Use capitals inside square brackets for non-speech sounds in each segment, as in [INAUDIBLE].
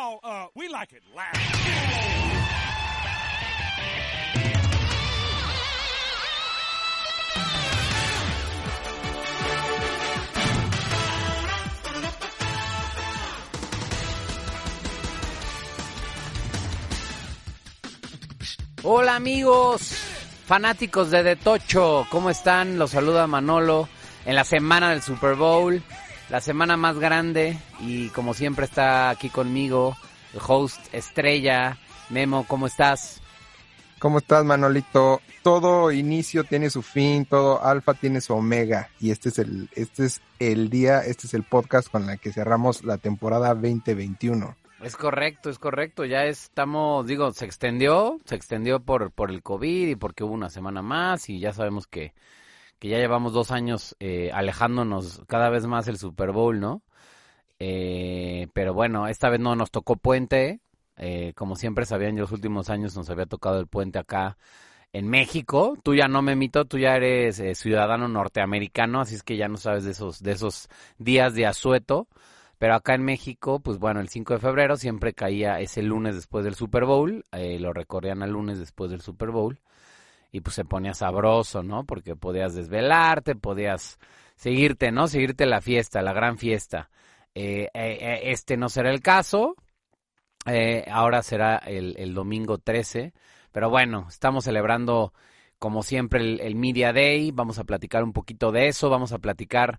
Uh, we like it loud. Hola amigos, fanáticos de De Tocho, ¿cómo están? Los saluda Manolo en la semana del Super Bowl, la semana más grande y como siempre está aquí conmigo el host estrella, Memo, ¿cómo estás? ¿Cómo estás, Manolito? Todo inicio tiene su fin, todo alfa tiene su omega y este es el este es el día, este es el podcast con el que cerramos la temporada 2021. Es correcto, es correcto. Ya estamos, digo, se extendió, se extendió por, por el COVID y porque hubo una semana más y ya sabemos que, que ya llevamos dos años eh, alejándonos cada vez más del Super Bowl, ¿no? Eh, pero bueno, esta vez no nos tocó puente. Eh, como siempre sabían, en los últimos años nos había tocado el puente acá en México. Tú ya no me mito, tú ya eres eh, ciudadano norteamericano, así es que ya no sabes de esos, de esos días de asueto. Pero acá en México, pues bueno, el 5 de febrero siempre caía ese lunes después del Super Bowl, eh, lo recorrían al lunes después del Super Bowl, y pues se ponía sabroso, ¿no? Porque podías desvelarte, podías seguirte, ¿no? Seguirte la fiesta, la gran fiesta. Eh, eh, este no será el caso, ahora será el, domingo 13, pero bueno, estamos celebrando como siempre el, el Media Day, vamos a platicar un poquito de eso, vamos a platicar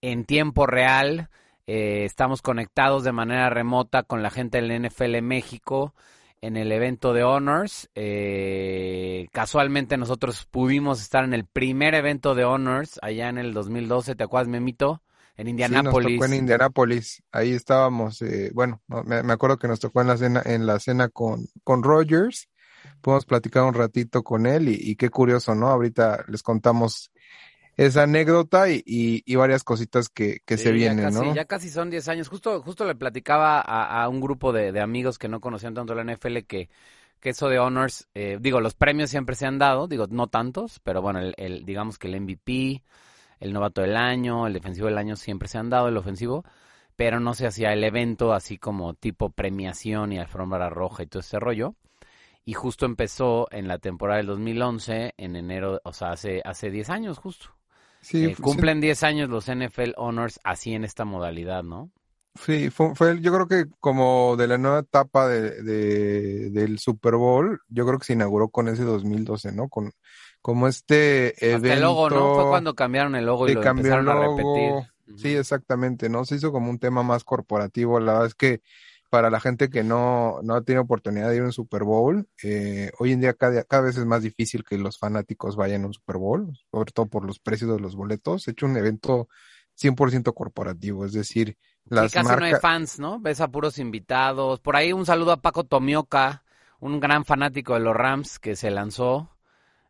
en tiempo real eh, estamos conectados de manera remota con la gente del NFL México en el evento de Honors. Eh, casualmente nosotros pudimos estar en el primer evento de Honors allá en el 2012, ¿te acuerdas, Memito? En Indianápolis. Sí, nos tocó en Indianápolis. Ahí estábamos, eh, bueno, me, me, acuerdo que nos tocó en la cena, en la cena con, con Rogers. Podemos platicar un ratito con él y, y qué curioso, ¿no? Ahorita les contamos esa anécdota y, y, y, varias cositas que, que sí, se vienen, ya casi, ¿no? Ya casi son 10 años. Justo, justo le platicaba a, a un grupo de, de, amigos que no conocían tanto la NFL que, que eso de honors, eh, digo, los premios siempre se han dado, digo, no tantos, pero bueno, el, el, digamos que el MVP, el novato del año, el defensivo del año siempre se han dado, el ofensivo, pero no se hacía el evento así como tipo premiación y alfombra roja y todo ese rollo. Y justo empezó en la temporada del 2011, en enero, o sea, hace, hace 10 años justo. Sí, eh, cumplen 10 sí. años los NFL Honors así en esta modalidad, ¿no? Sí, fue, fue, yo creo que como de la nueva etapa de, de, del Super Bowl, yo creo que se inauguró con ese 2012, ¿no? Con como este Hasta evento. el logo, ¿no? Fue cuando cambiaron el logo y lo empezaron logo, a repetir. Sí, exactamente, ¿no? Se hizo como un tema más corporativo. La verdad es que para la gente que no, no tiene oportunidad de ir a un Super Bowl, eh, hoy en día cada, cada, vez es más difícil que los fanáticos vayan a un Super Bowl, sobre todo por los precios de los boletos. He hecho un evento 100% corporativo, es decir, las sí, casi marcas... no hay fans, ¿no? Ves a puros invitados. Por ahí un saludo a Paco Tomioka, un gran fanático de los Rams que se lanzó.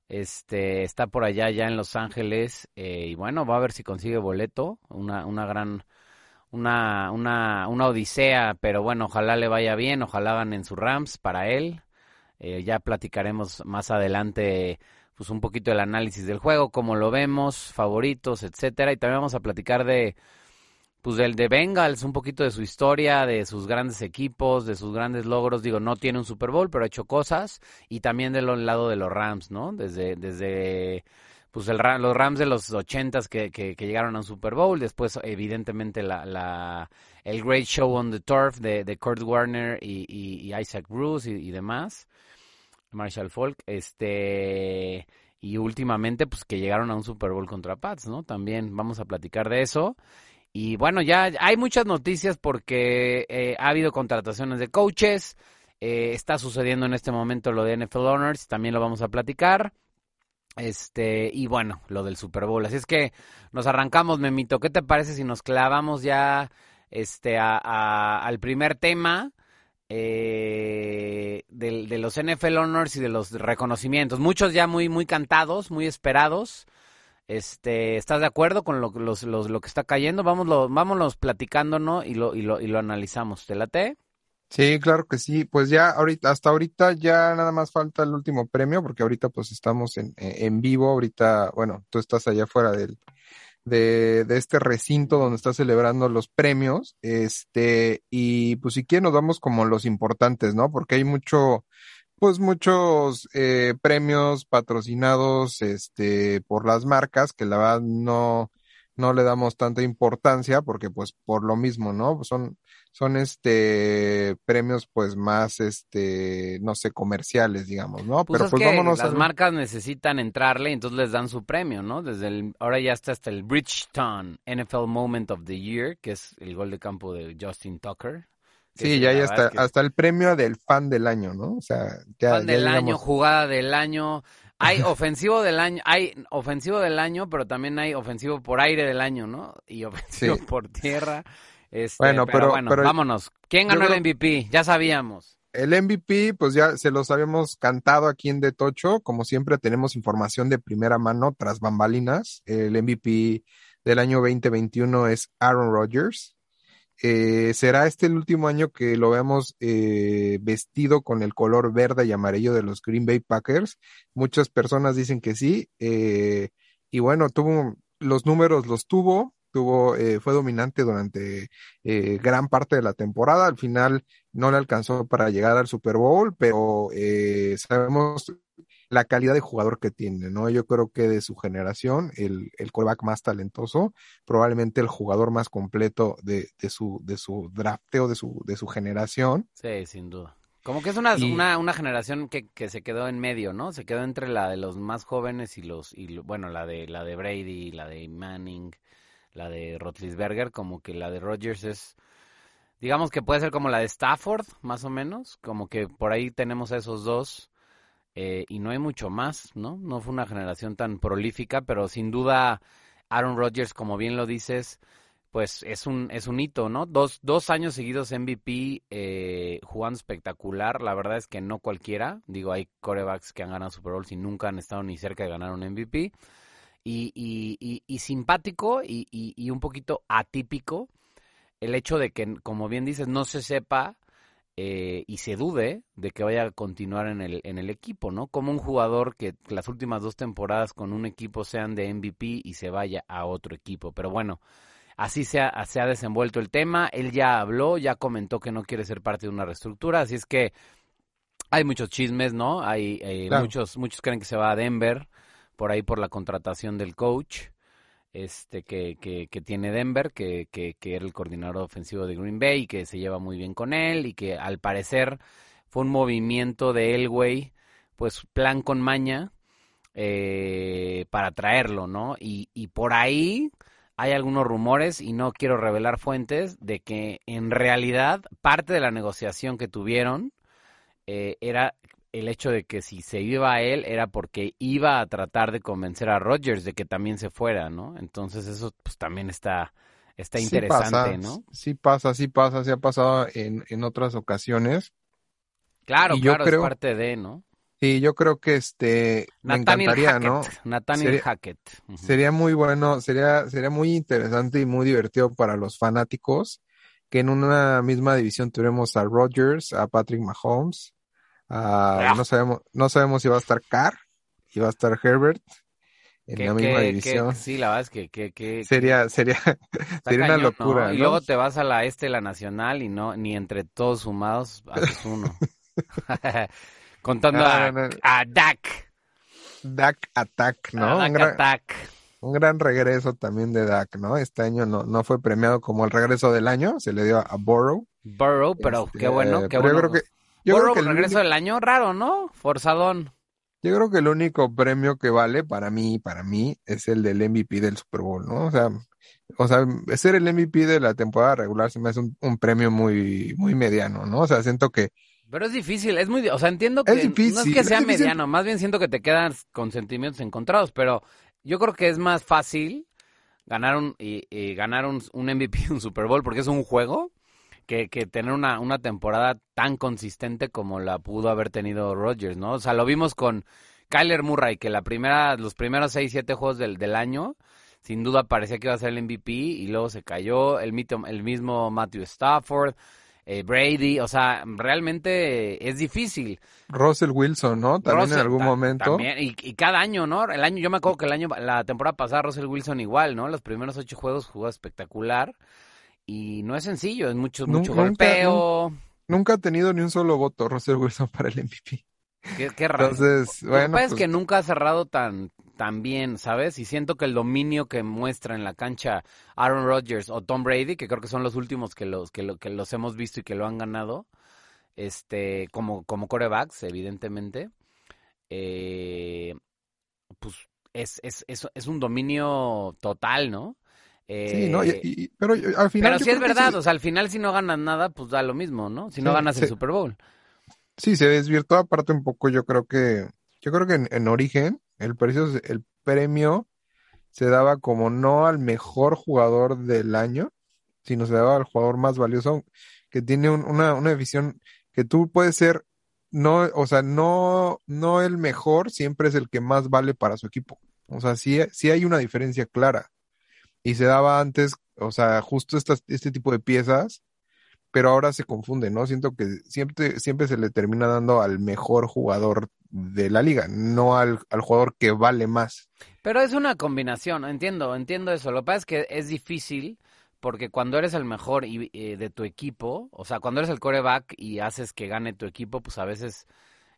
Este está por allá ya en Los Ángeles eh, y bueno, va a ver si consigue boleto, una, una gran una, una, una odisea, pero bueno, ojalá le vaya bien, ojalá ganen su Rams para él. Eh, ya platicaremos más adelante pues un poquito del análisis del juego, cómo lo vemos, favoritos, etcétera, y también vamos a platicar de pues del de Bengals, un poquito de su historia, de sus grandes equipos, de sus grandes logros. Digo, no tiene un Super Bowl, pero ha hecho cosas. Y también del lado de los Rams, ¿no? Desde, desde pues el, los Rams de los ochentas que, que, llegaron a un Super Bowl, después evidentemente la, la el Great Show on the Turf de, de Kurt Warner y, y, y Isaac Bruce y, y, demás, Marshall Falk, este y últimamente pues que llegaron a un Super Bowl contra Pats, ¿no? También vamos a platicar de eso. Y bueno, ya hay muchas noticias porque eh, ha habido contrataciones de coaches, eh, está sucediendo en este momento lo de NFL Honors, también lo vamos a platicar. Este, y bueno, lo del Super Bowl. Así es que nos arrancamos, Memito. ¿Qué te parece si nos clavamos ya este, a, a, al primer tema eh, de, los NFL Honors y de los reconocimientos? Muchos ya muy, muy cantados, muy esperados. Este, ¿Estás de acuerdo con lo, los, los, lo que está cayendo? Vámonos, vámonos platicando, ¿no? Y lo, y lo, y lo analizamos. ¿Te late? Sí, claro que sí. Pues ya ahorita, hasta ahorita ya nada más falta el último premio, porque ahorita pues estamos en, en vivo. Ahorita, bueno, tú estás allá fuera del, de, de este recinto donde está celebrando los premios. Este, y pues si quieren nos damos como los importantes, ¿no? Porque hay mucho, pues muchos eh, premios patrocinados este por las marcas que la verdad no no le damos tanta importancia porque pues por lo mismo, ¿no? Son son este premios pues más este no sé comerciales, digamos, ¿no? Pues Pero pues vámonos las marcas necesitan entrarle, entonces les dan su premio, ¿no? Desde el ahora ya está hasta el Bridgestone NFL Moment of the Year, que es el gol de campo de Justin Tucker. Sí, ya hay hasta, hasta el premio del fan del año, ¿no? O sea, ya, fan del año, jugada del año. Hay [LAUGHS] ofensivo del año, hay ofensivo del año, pero también hay ofensivo por aire del año, ¿no? Y ofensivo por tierra. Este, bueno, pero, bueno, vámonos. ¿Quién ganó el MVP? Ya sabíamos. El MVP, pues ya se los habíamos cantado aquí en De Tocho. Como siempre, tenemos información de primera mano tras bambalinas. El MVP del año 2021 es Aaron Rodgers. Eh, ¿Será este el último año que lo veamos eh, vestido con el color verde y amarillo de los Green Bay Packers? Muchas personas dicen que sí. Eh, y bueno, tuvo los números los tuvo, tuvo, fue dominante durante gran parte de la temporada. Al final no le alcanzó para llegar al Super Bowl, pero sabemos la calidad de jugador que tiene, ¿no? Yo creo que de su generación, el, el más talentoso, probablemente el jugador más completo de, de su, de su drafteo, de su, de su generación. Sí, sin duda. Como que es una, una, una, generación que, que, se quedó en medio, ¿no? Se quedó entre la de los más jóvenes y los, y bueno, la de, la de Brady, la de Manning, la de Rotlisberger, como que la de Rodgers es, digamos que puede ser como la de Stafford, más o menos, como que por ahí tenemos a esos dos eh, y no hay mucho más, ¿no? No fue una generación tan prolífica, pero sin duda Aaron Rodgers, como bien lo dices, pues es un, es un hito, ¿no? Dos, dos años seguidos MVP eh, jugando espectacular, la verdad es que no cualquiera, digo, hay corebacks que han ganado Super Bowl y nunca han estado ni cerca de ganar un MVP, y, y, y, simpático y, y un poquito atípico el hecho de que, como bien dices, no se sepa eh, y se dude de que vaya a continuar en el, en el equipo, ¿no? Como un jugador que las últimas dos temporadas con un equipo sean de MVP y se vaya a otro equipo. Pero bueno, así se ha, se ha desenvuelto el tema. Él ya habló, ya comentó que no quiere ser parte de una reestructura, así es que hay muchos chismes, ¿no? Hay eh, muchos, muchos creen que se va a Denver por ahí por la contratación del coach este que, tiene Denver, que, que, era el coordinador ofensivo de Green Bay, que se lleva muy bien con él y que al parecer fue un movimiento de Elway, pues plan con maña eh, para traerlo, ¿no? Y, y por ahí hay algunos rumores, y no quiero revelar fuentes, de que en realidad parte de la negociación que tuvieron eh, era el hecho de que si se iba a él era porque iba a tratar de convencer a Rodgers de que también se fuera, ¿no? Entonces eso pues también está, está interesante, ¿no? Sí pasa, sí pasa, sí ha pasado en, en otras ocasiones. Claro, claro, es parte de, ¿no? Sí, yo creo que este me encantaría, ¿no? Nathaniel Hackett. Sería muy bueno, sería, sería muy interesante y muy divertido para los fanáticos que en una misma división tuviéramos a Rodgers, a Patrick Mahomes, Ah, no sabemos, no sabemos si va a estar Carr y va a estar Herbert en la misma división. sí, la verdad es que, que, sería, sería, [LAUGHS] sería una locura. Y luego te vas a la este, la nacional, y no, ni entre todos sumados haces uno. [LAUGHS] [LAUGHS] Contando a, a Dak. Dak Attack, ¿no? un gran, Attack. Un gran regreso también de Dak, ¿no? Este año no, no fue premiado como el regreso del año, se le dio a Burrow. Burrow, pero qué bueno, este, qué bueno. Yo creo que yo creo que el regreso del año raro, ¿no? Forzadón. Yo creo que el único premio que vale para mí, para mí, es el del MVP del Super Bowl, ¿no? O sea, o sea, ser el MVP de la temporada regular se me hace un, premio muy, muy mediano, ¿no? O sea, siento que. Pero es difícil, es muy, o sea, entiendo que no es que sea mediano, más bien siento que te quedan con sentimientos encontrados, pero yo creo que es más fácil ganar un y, ganar un, un MVP, un Super Bowl, porque es un juego que, que tener una, una temporada tan consistente como la pudo haber tenido Rodgers, ¿no? O sea, lo vimos con Kyler Murray, que la primera, los primeros 6, 7 juegos del, del año, sin duda parecía que iba a ser el MVP y luego se cayó, el, el mismo Matthew Stafford, eh, Brady, o sea, realmente es difícil. Russell Wilson, ¿no? También en algún momento. También, y, y, cada año, ¿no? El año, yo me acuerdo que el año, la temporada pasada Russell Wilson igual, ¿no? Los primeros ocho juegos jugó espectacular y no es sencillo, es mucho, mucho golpeo. Nunca, ha tenido ni un solo voto Russell Wilson para el MVP. Qué, qué raro. Entonces, bueno. Lo que pasa es pues que nunca ha cerrado tan, tan bien, ¿sabes? Y siento que el dominio que muestra en la cancha Aaron Rodgers o Tom Brady, que creo que son los últimos que los, que, lo, que los hemos visto y que lo han ganado, este, como, como corebacks, evidentemente, eh, pues es, es, es, es un dominio total, ¿no? Sí, no, y, y, pero al final. Pero si es verdad, sí. o sea, al final si no ganas nada, pues da lo mismo, ¿no? Si no ganas el. Super Bowl. Sí, se desvirtuó aparte un poco, yo creo que, yo creo que en, en origen, el precio, el premio se daba como no al mejor jugador del año, sino se daba al jugador más valioso, que tiene un- una, una visión que tú puedes ser, no, o sea, no, no el mejor, siempre es el que más vale para su equipo. O sea, sí, sí hay una diferencia clara. Y se daba antes, o sea, justo estas, este tipo de piezas, pero ahora se confunde, ¿no? Siento que siempre, siempre se le termina dando al mejor jugador de la liga, no al, al jugador que vale más. Pero es una combinación, entiendo, entiendo eso. Lo que pasa es que es difícil porque cuando eres el mejor y, eh, de tu equipo, o sea, cuando eres el coreback y haces que gane tu equipo, pues a veces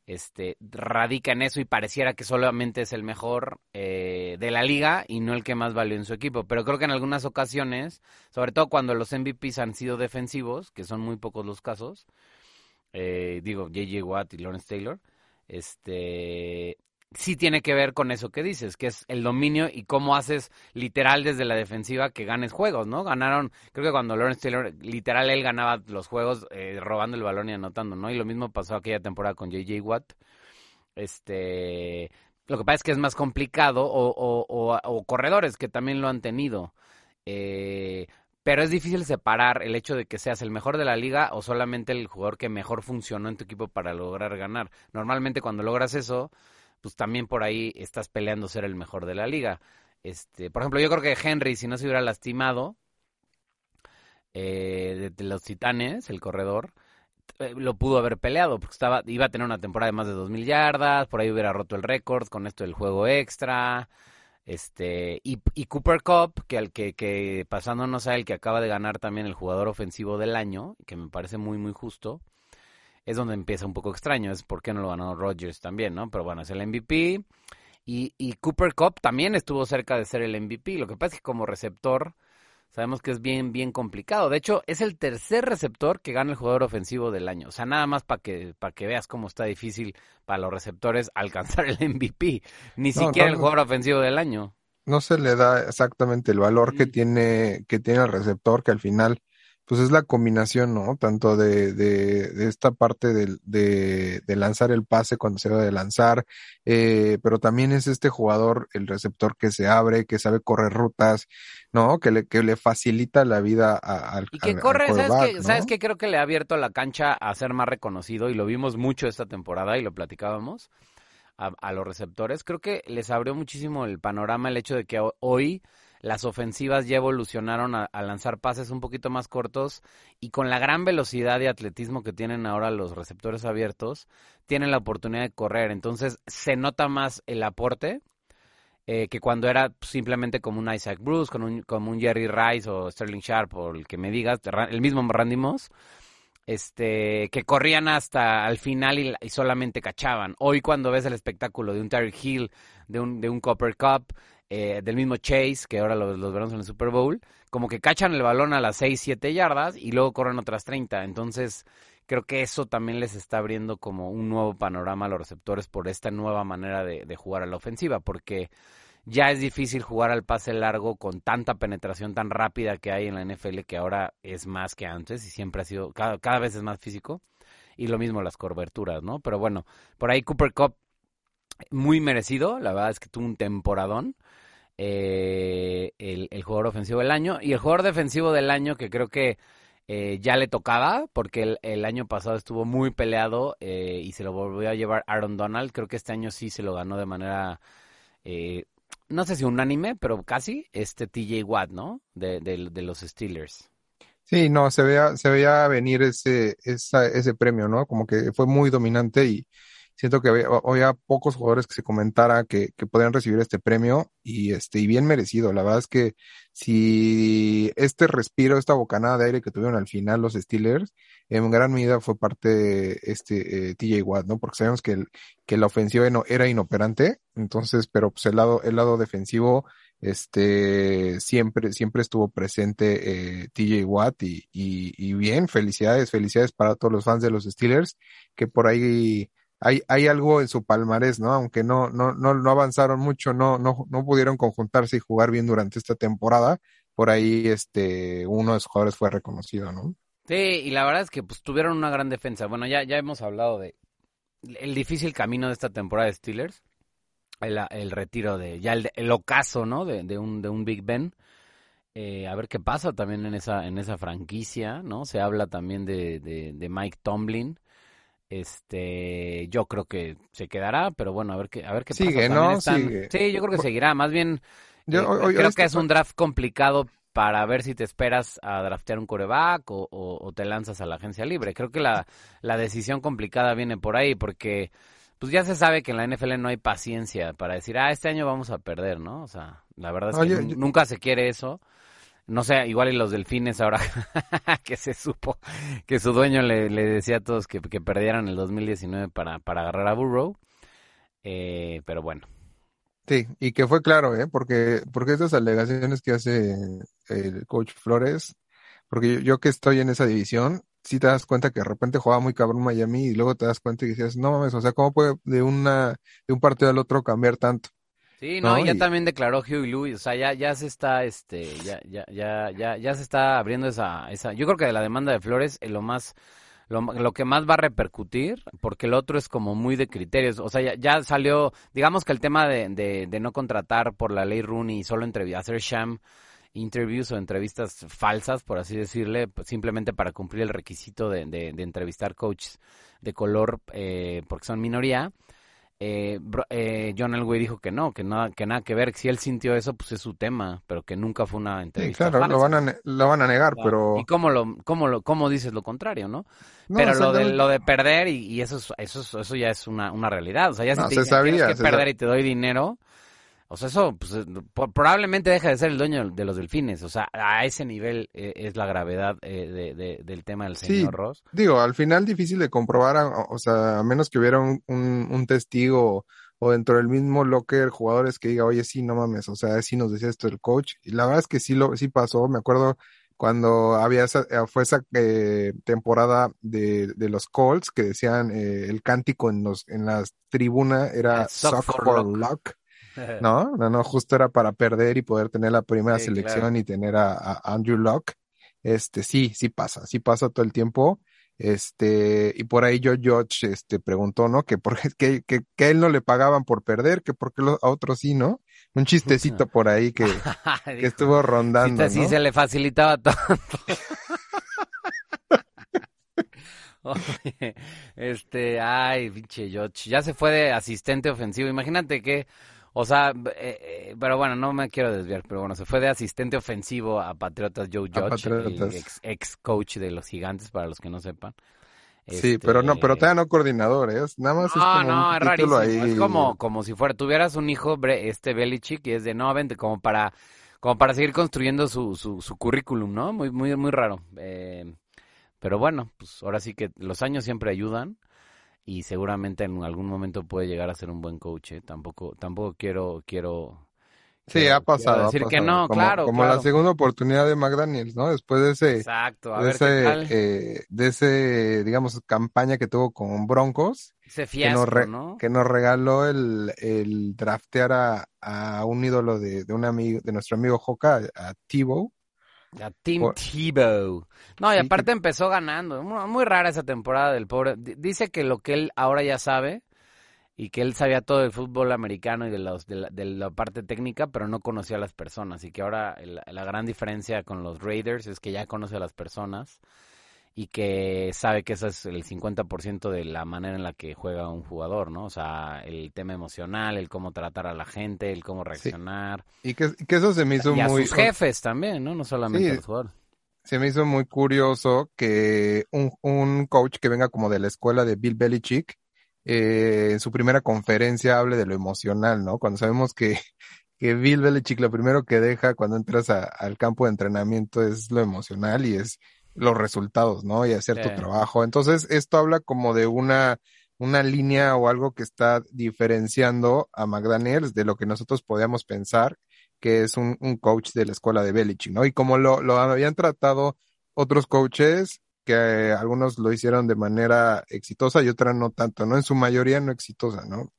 este, radica en eso y pareciera que solamente es el mejor eh, de la liga y no el que más valió en su equipo. Pero creo que en algunas ocasiones, sobre todo cuando los MVPs han sido defensivos, que son muy pocos los casos, eh, digo, JJ Watt y Lawrence Taylor, este, sí tiene que ver con eso que dices, que es el dominio y cómo haces literal desde la defensiva que ganes juegos, ¿no? Ganaron, creo que cuando Lawrence Taylor, literal él ganaba los juegos eh, robando el balón y anotando, ¿no? Y lo mismo pasó aquella temporada con JJ Watt. Este, lo que pasa es que es más complicado o, o, o, o corredores que también lo han tenido. Eh, pero es difícil separar el hecho de que seas el mejor de la liga o solamente el jugador que mejor funcionó en tu equipo para lograr ganar. Normalmente cuando logras eso, pues también por ahí estás peleando ser el mejor de la liga. Este, por ejemplo, yo creo que Henry, si no se hubiera lastimado eh, de, los Titanes, el corredor, eh, lo pudo haber peleado porque estaba iba a tener una temporada de más de 2000 yardas, por ahí hubiera roto el récord con esto del juego extra. Este, y, y Cooper Cup, que al que, que pasándonos a él, que acaba de ganar también el jugador ofensivo del año, que me parece muy, muy justo, es donde empieza un poco extraño, es por qué no lo ganó Rodgers también, ¿no? Pero bueno, es el MVP. Y, y Cooper Cup también estuvo cerca de ser el MVP. Lo que pasa es que como receptor, sabemos que es bien, bien complicado. De hecho, es el tercer receptor que gana el jugador ofensivo del año. O sea, nada más para que, para que veas cómo está difícil para los receptores alcanzar el MVP. Ni No, siquiera no, el jugador ofensivo del año. No se le da exactamente el valor que Mm. tiene, que tiene el receptor, que al final, pues es la combinación, ¿no? Tanto de, de, de esta parte del- de, de lanzar el pase cuando se debe de lanzar, eh, pero también es este jugador, el receptor que se abre, que sabe correr rutas, ¿no? Que le, que le facilita la vida a- al, Y que al- al corre, ¿sabes? ¿no? ¿Sabes qué? Creo que le ha abierto la cancha a ser más reconocido y lo vimos mucho esta temporada y lo platicábamos a, a los receptores. Creo que les abrió muchísimo el panorama el hecho de que ho- hoy las ofensivas ya evolucionaron a, lanzar pases un poquito más cortos y con la gran velocidad y atletismo que tienen ahora los receptores abiertos, tienen la oportunidad de correr. Entonces se nota más el aporte eh, que cuando era simplemente como un Isaac Bruce, con un, como un Jerry Rice o Sterling Sharp o el que me digas, el mismo Randy Moss, este, que corrían hasta al final y, y solamente cachaban. Hoy cuando ves el espectáculo de un Tyreek Hill, de un, de un Copper Cup, eh, del mismo Chase, que ahora los, los veremos en el Super Bowl, como que cachan el balón a las 6, 7 yardas y luego corren otras 30. Entonces, creo que eso también les está abriendo como un nuevo panorama a los receptores por esta nueva manera de, jugar a la ofensiva, porque ya es difícil jugar al pase largo con tanta penetración tan rápida que hay en la NFL que ahora es más que antes y siempre ha sido, cada, cada vez es más físico. Y lo mismo las coberturas, ¿no? Pero bueno, por ahí Cooper Cup muy merecido, la verdad es que tuvo un temporadón. Eh, el, jugador ofensivo del año y el jugador defensivo del año que creo que eh, ya le tocaba porque el, año pasado estuvo muy peleado eh, y se lo volvió a llevar Aaron Donald. Creo que este año sí se lo ganó de manera, eh, no sé si unánime, pero casi, este TJ Watt, ¿no? De, de, de los Steelers. Sí, no, se veía, se veía venir ese, esa, ese premio, ¿no? Como que fue muy dominante y siento que había, pocos jugadores que se comentara que, que podían recibir este premio y este, y bien merecido. La verdad es que si este respiro, esta bocanada de aire que tuvieron al final los Steelers, en gran medida fue parte este eh, TJ Watt, ¿no? Porque sabemos que, el, que la ofensiva no, era inoperante, entonces, pero pues el lado, el lado defensivo, este, siempre, siempre estuvo presente eh, TJ Watt y, y, y bien, felicidades, felicidades para todos los fans de los Steelers, que por ahí hay, algo en su palmarés, ¿no? Aunque no, no, no, no avanzaron mucho, no, no, no pudieron conjuntarse y jugar bien durante esta temporada. Por ahí, este, uno de los jugadores fue reconocido, ¿no? Sí, y la verdad es que pues tuvieron una gran defensa. Bueno, ya, ya hemos hablado de el difícil camino de esta temporada de Steelers. El, el retiro de, ya el, el ocaso, ¿no? De, de, un, de un Big Ben. Eh, a ver qué pasa también en esa, en esa franquicia, ¿no? Se habla también de, de, de Mike Tomlin. Este, yo creo que se quedará, pero bueno, a ver qué, a ver qué Sigue, pasa. ¿no? Están... Sigue. Sí, yo creo que seguirá. Más bien, Yo, eh, hoy- creo que es un draft complicado para ver si te esperas a draftear un coreback o, o- o te lanzas a la agencia libre. Creo que la, la decisión complicada viene por ahí porque pues ya se sabe que en la NFL no hay paciencia para decir, ah, este año vamos a perder, ¿no? O sea, la verdad es que Oye, nun- yo- nunca se quiere eso. No sé, igual y los delfines ahora [LAUGHS] que se supo que su dueño le, le decía a todos que, que perdieran el 2019 para, para agarrar a Burrow. Eh, pero bueno, Sí, y que fue claro, ¿eh? Porque, porque estas alegaciones que hace el coach Flores, porque yo, yo que estoy en esa división, sí te das cuenta que de repente jugaba muy cabrón Miami y luego te das cuenta y dices, no mames, o sea, ¿cómo puede de una, de un partido al otro cambiar tanto? Sí, no, ¿no? y ya Y- también declaró Huey Lewis, o sea, ya, ya se está, este, ya, ya, ya, ya, ya se está abriendo esa, esa, yo creo que de la demanda de Flores, eh, lo más, lo, lo que más va a repercutir, porque el otro es como muy de criterios, o sea, ya, ya salió, digamos que el tema de, de, de no contratar por la ley Rooney y solo hacer sham interviews o entrevistas falsas, por así decirle, pues, simplemente para cumplir el requisito de, de, de entrevistar coaches de color, eh, porque son minoría, eh, eh, John Elway dijo que no, que nada, que nada que ver, que si él sintió eso, pues es su tema, pero que nunca fue una Sí, entrevista claro, lo van a, lo van a negar, Claro. pero ¿Y cómo lo, cómo lo, cómo dices lo contrario, no? no, pero lo de, lo de perder y, y eso, es- eso, es- eso ya es una, una realidad, o sea, ya si No, te se dicen, sabía, que se perder y te doy dinero, o sea, eso pues, eh, probablemente deja de ser el dueño de los delfines, o sea, a ese nivel eh, es la gravedad eh, de, de- del tema del Sí, señor Ross. digo, al final difícil de comprobar, o sea, a menos que hubiera un, un, un testigo o dentro del mismo locker jugadores que diga, oye, sí, no mames, o sea, sí nos decía esto el coach. Y la verdad es que sí lo, sí pasó, me acuerdo cuando había esa, fue esa eh, temporada de, de los Colts que decían eh, el cántico en los, en las tribunas era suck suck for luck. [LAUGHS] No, no, no, justo era para perder y poder tener la primera Sí, selección claro. y tener a, a Andrew Luck. Este, sí, sí pasa, sí pasa todo el tiempo. Este, y por ahí yo, George, este, preguntó, ¿no? Que por que, que, que a él no le pagaban por perder, que por qué lo- a otros sí, ¿no? Un chistecito por ahí que, [LAUGHS] que Dijo, estuvo rondando, si ¿no? se le facilitaba tanto. [LAUGHS] Oye, este, ay, pinche George, ya se fue de asistente ofensivo. Imagínate que, o sea, eh, eh, pero bueno, no me quiero desviar, pero bueno, se fue de asistente ofensivo a Patriotas Joe Judge, el Patriotas. ex, ex coach de los Gigantes, para los que no sepan. Sí, pero no, pero Este, todavía no coordinador, ¿eh? Nada más es no, como no, un es rarísimo. ahí. Es como, como si fuera, tuvieras un hijo, este Belichick, y es de no, vente, como para, como para seguir construyendo su, su, su currículum, ¿no? Muy, muy, muy raro. Eh, pero bueno, pues ahora sí que los años siempre ayudan y seguramente en algún momento puede llegar a ser un buen coach. ¿eh? Tampoco, tampoco quiero, quiero. Sí, quiero- ha pasado, ha decir que no, Como, claro, como claro. la segunda oportunidad de McDaniels, ¿no? Después de ese, Exacto, a de ver qué ese, tal. eh, de ese, digamos, campaña que tuvo con Broncos, Ese que fiasco, nos, re- ¿no? que nos regaló el, el draftear a, a un ídolo de, de un amigo, de nuestro amigo Joca, a. A Tim Por- Tebow. No, y aparte empezó ganando. Muy, rara esa temporada del pobre. Dice que lo que él ahora ya sabe y que él sabía todo del fútbol americano y de, los, de, la, de la parte técnica, pero no conocía a las personas. Y que ahora el- la gran diferencia con los Raiders es que ya conoce a las personas y que sabe que eso es el 50% de la manera en la que juega un jugador, ¿no? O sea, el tema emocional, el cómo tratar a la gente, el cómo reaccionar. Y que, que eso se me hizo y a muy, sus jefes también, ¿no? No solamente Sí, a los jugadores. se me hizo muy curioso que un, un coach que venga como de la escuela de Bill Belichick, eh, en su primera conferencia hable de lo emocional, ¿no? Cuando sabemos que, [LAUGHS] que Bill Belichick lo primero que deja cuando entras al campo de entrenamiento es lo emocional y es los resultados, ¿no? Y hacer tu trabajo. Entonces, esto habla como de una, una línea o algo que está diferenciando a McDaniels de lo que nosotros podíamos pensar que es un, un coach de la escuela de Belichick, ¿no? Y como lo, lo habían tratado otros coaches, que algunos lo hicieron de manera exitosa y otras no tanto, ¿no? En su mayoría no exitosa, ¿no?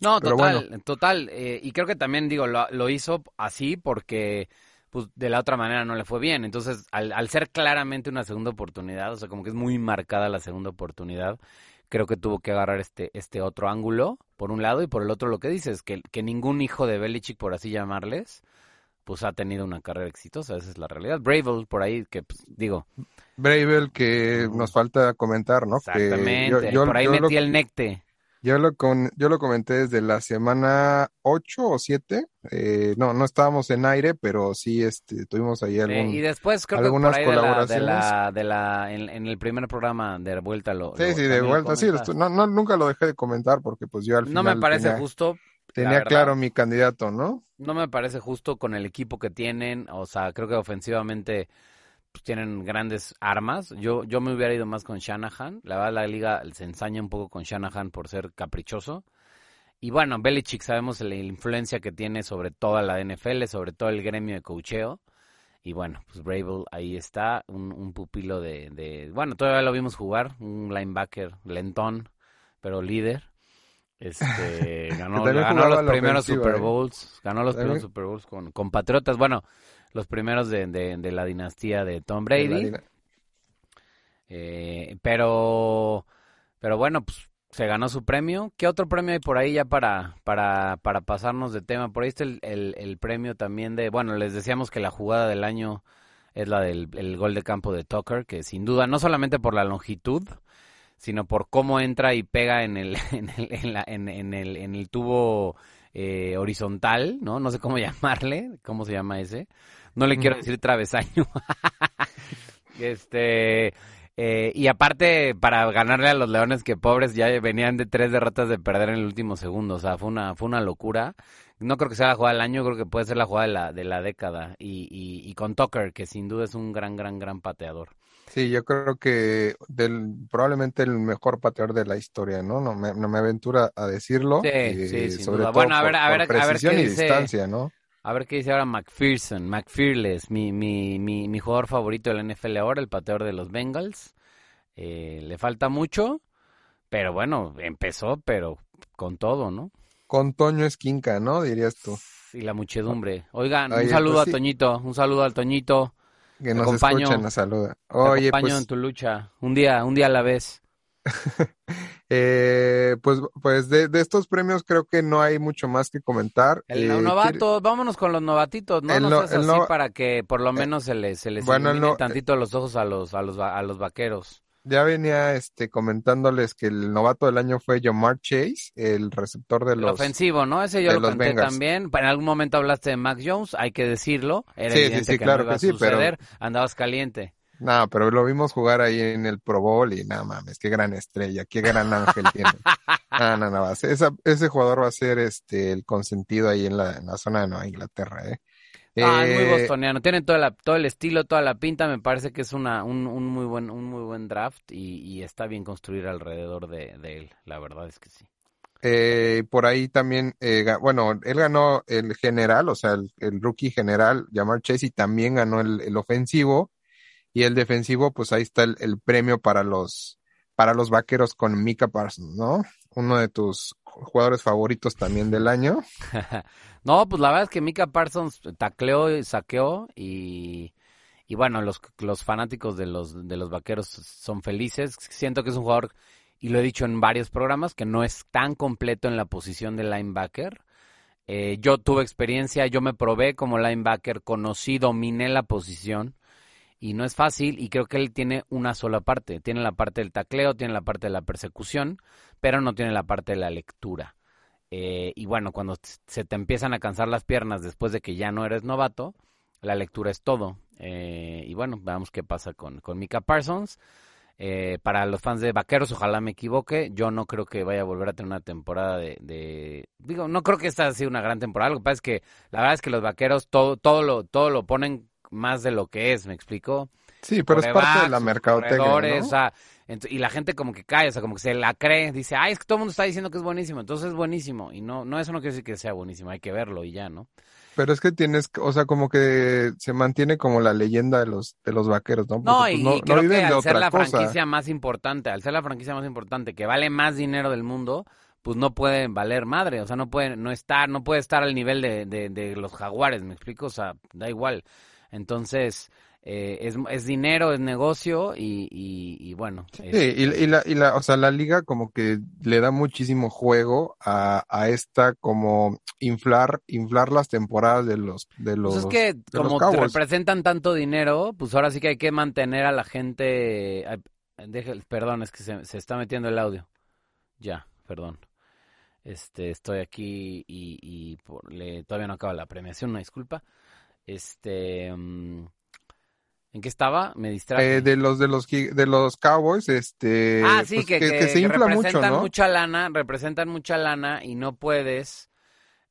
No, total, total. Eh, y creo que también, digo, lo, lo, hizo así porque pues de la otra manera no le fue bien. Entonces, al, al ser claramente una segunda oportunidad, o sea, como que es muy marcada la segunda oportunidad, creo que tuvo que agarrar este, este otro ángulo, por un lado, y por el otro lo que dices, que, que ningún hijo de Belichick, por así llamarles, pues ha tenido una carrera exitosa, esa es la realidad. Bravel, por ahí, que pues, digo... Bravel, que nos falta comentar, ¿no? Exactamente, por ahí metí el necte. Yo lo, con, yo lo comenté desde la semana 8 o 7. Eh, no, no estábamos en aire, pero sí este, tuvimos ahí algún, Y después creo algunas que por ahí colaboraciones. De la, de la, en, el primer programa de vuelta lo. Sí, sí, de vuelta, sí. No, no, nunca lo dejé de comentar porque pues yo al final. No me parece justo. Tenía claro mi candidato, ¿no? No me parece justo con el equipo que tienen. O sea, creo que ofensivamente pues, tienen grandes armas. Yo, yo me hubiera ido más con Shanahan. La verdad, la liga se ensaña un poco con Shanahan por ser caprichoso. Y bueno, Belichick sabemos la influencia que tiene sobre toda la NFL, sobre todo el gremio de cocheo. Y bueno, pues Bravel ahí está, un, pupilo de, de, Bueno, todavía lo vimos jugar, un linebacker lentón, pero líder. Este, [LAUGHS] ganó, ganó los primeros Super ¿eh? Bowls, ganó los primeros Super Bowls con, con Patriotas. Bueno, los primeros de, de, la dinastía de Tom Brady. Eh, pero, pero bueno, pues se ganó su premio. ¿Qué otro premio hay por ahí ya para, para, para pasarnos de tema? Por ahí está el, el, premio también de, bueno, les decíamos que la jugada del año es la del el gol de campo de Tucker, que sin duda, no solamente por la longitud, sino por cómo entra y pega en el, [LAUGHS] en el, en la, en, en el, en el tubo eh, horizontal, ¿no? No sé cómo [LAUGHS] llamarle, ¿cómo se llama ese? No le quiero decir travesaño. [LAUGHS] este, eh, y aparte, para ganarle a los Leones, que pobres ya venían de tres derrotas de perder en el último segundo. O sea, fue una, fue una locura. No creo que sea la jugada del año, creo que puede ser la jugada de la, de la década. Y, y, y con Tucker, que sin duda es un gran, gran, gran pateador. Sí, yo creo que del, probablemente el mejor pateador de la historia, ¿no? No me, no me aventura a decirlo. Sí, eh, sí, sin sobre duda. bueno, a ver, a ver, a ver qué dice, distancia, ¿no? A ver qué dice ahora McPherson, McFearless, mi, mi, mi, mi jugador favorito de la NFL ahora, el pateador de los Bengals. Eh, le falta mucho, pero bueno, empezó, pero con todo, ¿no? Con Toño Esquinca, ¿no? Dirías tú. Y la muchedumbre. Oigan, un saludo pues a Toñito, un saludo al Toñito. Que nos acompaño, escucha, nos saluda. Oye, te acompaño pues en tu lucha, un día, un día a la vez. [LAUGHS] Eh, pues pues de, estos premios creo que no hay mucho más que comentar. El eh, novato, vámonos con los novatitos, ¿no? no, así para que por lo eh, menos se les, se les bueno, tantito los ojos a los, a los, a los vaqueros. Ya venía este comentándoles que el novato del año fue Jamar Chase, el receptor de los... El ofensivo, ¿no? Ese yo lo conté también. En algún momento hablaste de Mac Jones, hay que decirlo. Era sí, sí, sí, claro que sí, pero... Andabas caliente. No, pero lo vimos jugar ahí en el Pro Bowl y nada mames, qué gran estrella, qué gran ángel tiene. [LAUGHS] No, no, no, ese jugador va a ser este el consentido ahí en la, zona de Nueva Inglaterra, ¿eh? Ah, es muy eh, bostoniano. Tiene todo, la, todo el estilo, toda la pinta. Me parece que es una, un, un muy buen, un muy buen draft y, está bien construir alrededor de, él. La verdad es que sí. Eh, por ahí también, eh, bueno, él ganó el general, o sea, el, rookie general, llamar Chase, y también ganó el, el ofensivo y el defensivo, pues ahí está el, premio para los, para los vaqueros con Mika Parsons, ¿no? Uno de tus jugadores favoritos también del año. [LAUGHS] no, pues la verdad es que Mika Parsons tacleó y saqueó y, y bueno, los, los fanáticos de los, de los vaqueros son felices. Siento que es un jugador, y lo he dicho en varios programas, que no es tan completo en la posición de linebacker. Eh, yo tuve experiencia, yo me probé como linebacker, conocí, dominé la posición y no es fácil y creo que él tiene una sola parte. Tiene la parte del tacleo, tiene la parte de la persecución, pero no tiene la parte de la lectura. Eh, y bueno, cuando se te empiezan a cansar las piernas después de que ya no eres novato, la lectura es todo. Eh, y bueno, veamos qué pasa con, con Mika Parsons. Eh, para los fans de Vaqueros, ojalá me equivoque. Yo no creo que vaya a volver a tener una temporada de, digo, no creo que esta sea una gran temporada. Lo que pasa es que la verdad es que los Vaqueros todo, todo lo, todo lo ponen más de lo que es. ¿Me explico? Sí, pero es parte de la mercadotecnia, o sea, y la gente como que cae, o sea, como que se la cree, dice, ay, es que todo el mundo está diciendo que es buenísimo, entonces es buenísimo. Y no, no, eso no quiere decir que sea buenísimo, hay que verlo y ya, ¿no? Pero es que tienes, o sea, como que se mantiene como la leyenda de los de los vaqueros, ¿no? no, pues, y, creo que al ser la franquicia más importante, al ser la franquicia más importante, que vale más dinero del mundo, pues no puede valer madre, o sea, no puede no estar, no puede estar al nivel de, de, de los jaguares, ¿me explico? O sea, da igual. Entonces, eh, es, es, dinero, es negocio y, y, bueno. Sí, y, la, y la, o sea, la liga como que le da muchísimo juego a, a esta como inflar, inflar las temporadas de los, de los. Pues es que como representan tanto dinero, pues ahora sí que hay que mantener a la gente. perdón, es que se, se está metiendo el audio. Ya, perdón. Este, estoy aquí y, y por, le, todavía no acaba la premiación, una disculpa. Este, mm, ¿En qué estaba? Me distraje. Eh, de los de los de los Cowboys, este. Ah, sí, pues, que, que, se infla representan mucho, mucha lana, representan mucha lana y no puedes,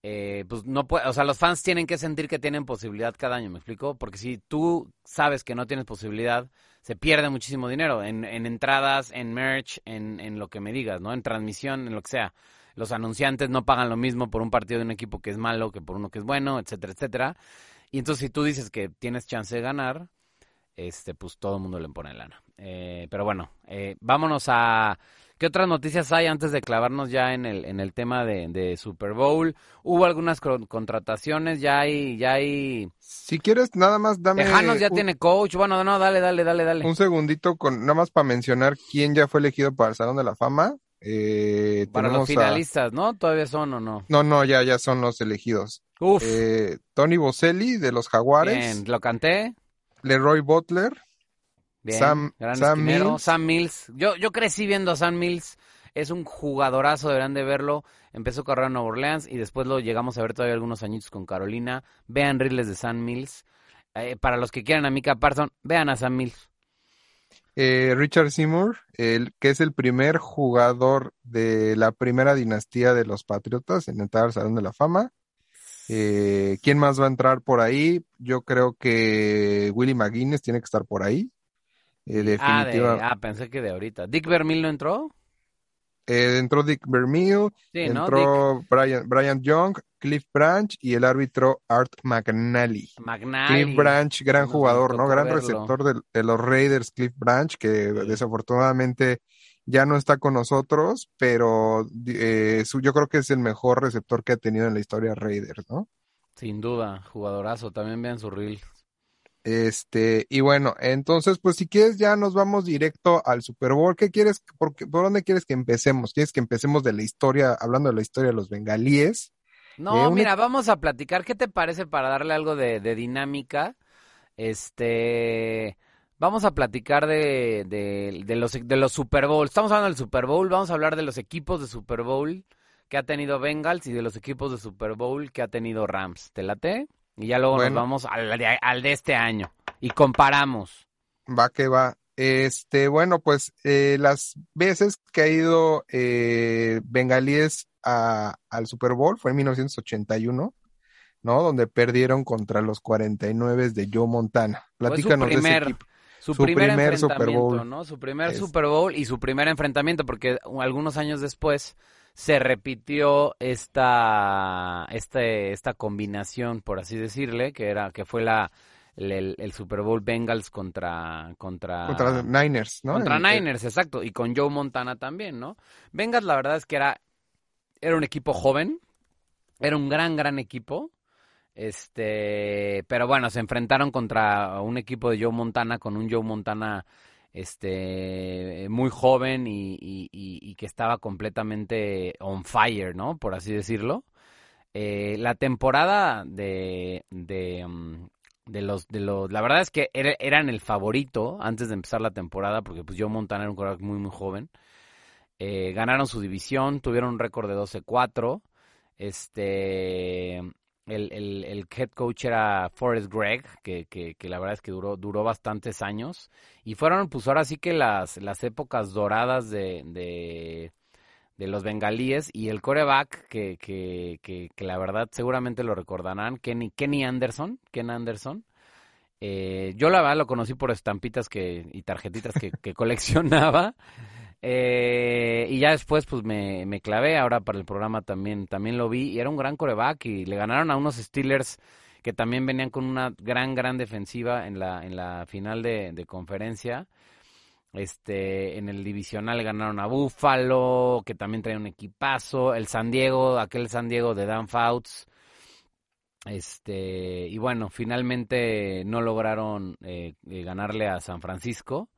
eh, pues no puedes, o sea, los fans tienen que sentir que tienen posibilidad cada año, ¿me explico? Porque si tú sabes que no tienes posibilidad, se pierde muchísimo dinero en, en entradas, en merch, en, en lo que me digas, ¿no? En transmisión, en lo que sea. Los anunciantes no pagan lo mismo por un partido de un equipo que es malo que por uno que es bueno, etcétera, etcétera. Y entonces si tú dices que tienes chance de ganar, este, pues todo el mundo le pone lana. Eh, pero bueno, eh, vámonos a... ¿Qué otras noticias hay antes de clavarnos ya en el, en el tema de, Super Bowl? Hubo algunas contrataciones, ya hay, ya hay... Si quieres, nada más dame... Tejanos ya tiene coach, bueno, no, dale, dale, dale, dale. Un segundito, con nada más para mencionar quién ya fue elegido para el Salón de la Fama. Eh, para los finalistas, ¿no? ¿Todavía son o no? No, no, ya, ya son los elegidos. Uf. Eh, Tony Boselli de los Jaguares. Bien, lo canté. Leroy Butler. Sam, Sam Mills. Sam Mills. Yo, yo crecí viendo a Sam Mills. Es un jugadorazo, deberán de verlo. Empezó a correr en Nueva Orleans y después lo llegamos a ver todavía algunos añitos con Carolina. Vean reels de Sam Mills. Eh, para los que quieran a Mika Parson, vean a Sam Mills. Eh, Richard Seymour, el, que es el primer jugador de la primera dinastía de los Patriotas en entrar al Salón de la Fama. Eh, ¿Quién más va a entrar por ahí? Yo creo que Willie McGuinness tiene que estar por ahí. Eh, ah, ah, pensé que de ahorita. ¿Dick Vermeil no entró? Eh, entró Dick Vermeil, entró Brian, Young, Cliff Branch y el árbitro Art McNally. Cliff Branch, gran jugador, ¿no? Gran receptor de, los Raiders, Cliff Branch, que desafortunadamente ya no está con nosotros, pero eh, yo creo que es el mejor receptor que ha tenido en la historia Raiders, ¿no? Sin duda, jugadorazo, también vean su reel. Este, y bueno, entonces, pues si quieres ya nos vamos directo al Super Bowl. ¿Qué quieres, por, por dónde quieres que empecemos? ¿Quieres que empecemos de la historia, hablando de la historia de los bengalíes? No, eh, mira, vamos a platicar. ¿Qué te parece para darle algo de, de dinámica? Este, Vamos a platicar de, de, los, de los Super Bowl. Estamos hablando del Super Bowl, vamos a hablar de los equipos de Super Bowl que ha tenido Bengals y de los equipos de Super Bowl que ha tenido Rams. ¿Te late? Y ya luego nos vamos al de, al de este año y comparamos. Va que va. Este, bueno, pues eh, las veces que ha ido eh, Bengalíes a, al Super Bowl fue en 1981, ¿no? Donde perdieron contra los 49 de Joe Montana. Platícanos de ese equipo. Su, primer, enfrentamiento, ¿no? Su primer Super Bowl y su primer enfrentamiento, porque algunos años después se repitió esta, este, esta combinación, por así decirle, que era, que fue la, el, Super Bowl Bengals contra, contra, contra Niners, ¿no? Contra Niners, exacto, y con Joe Montana también, ¿no? Bengals, la verdad es que era, era un equipo joven, era un gran, gran equipo, este, pero bueno, se enfrentaron contra un equipo de Joe Montana con un Joe Montana este muy joven y, que estaba completamente on fire, ¿no? Por así decirlo. Eh, la temporada de, de, mm, de, los de los la verdad es que eran el favorito antes de empezar la temporada porque pues Joe Montana era un jugador muy muy joven. Eh, ganaron su división, tuvieron un récord de 12-4. Este el, el, el, head coach era Forrest Gregg, que, que, la verdad es que duró, duró bastantes años. Y fueron, pues ahora sí que las, las épocas doradas de, de, los bengalíes. Y el coreback, que, que, que, que, la verdad seguramente lo recordarán, Kenny, Kenny Anderson. Ken Anderson. Eh, yo la verdad lo conocí por estampitas que, y tarjetitas que, que [LAUGHS] coleccionaba. Eh, y ya después pues me, me, clavé, ahora para el programa también, también lo vi y era un gran coreback y le ganaron a unos Steelers que también venían con una gran, gran defensiva en la, en la final de, de conferencia. Este, en el divisional ganaron a Buffalo, que también traía un equipazo, el San Diego, aquel San Diego de Dan Fouts. Este, y bueno, finalmente no lograron eh, ganarle a San Francisco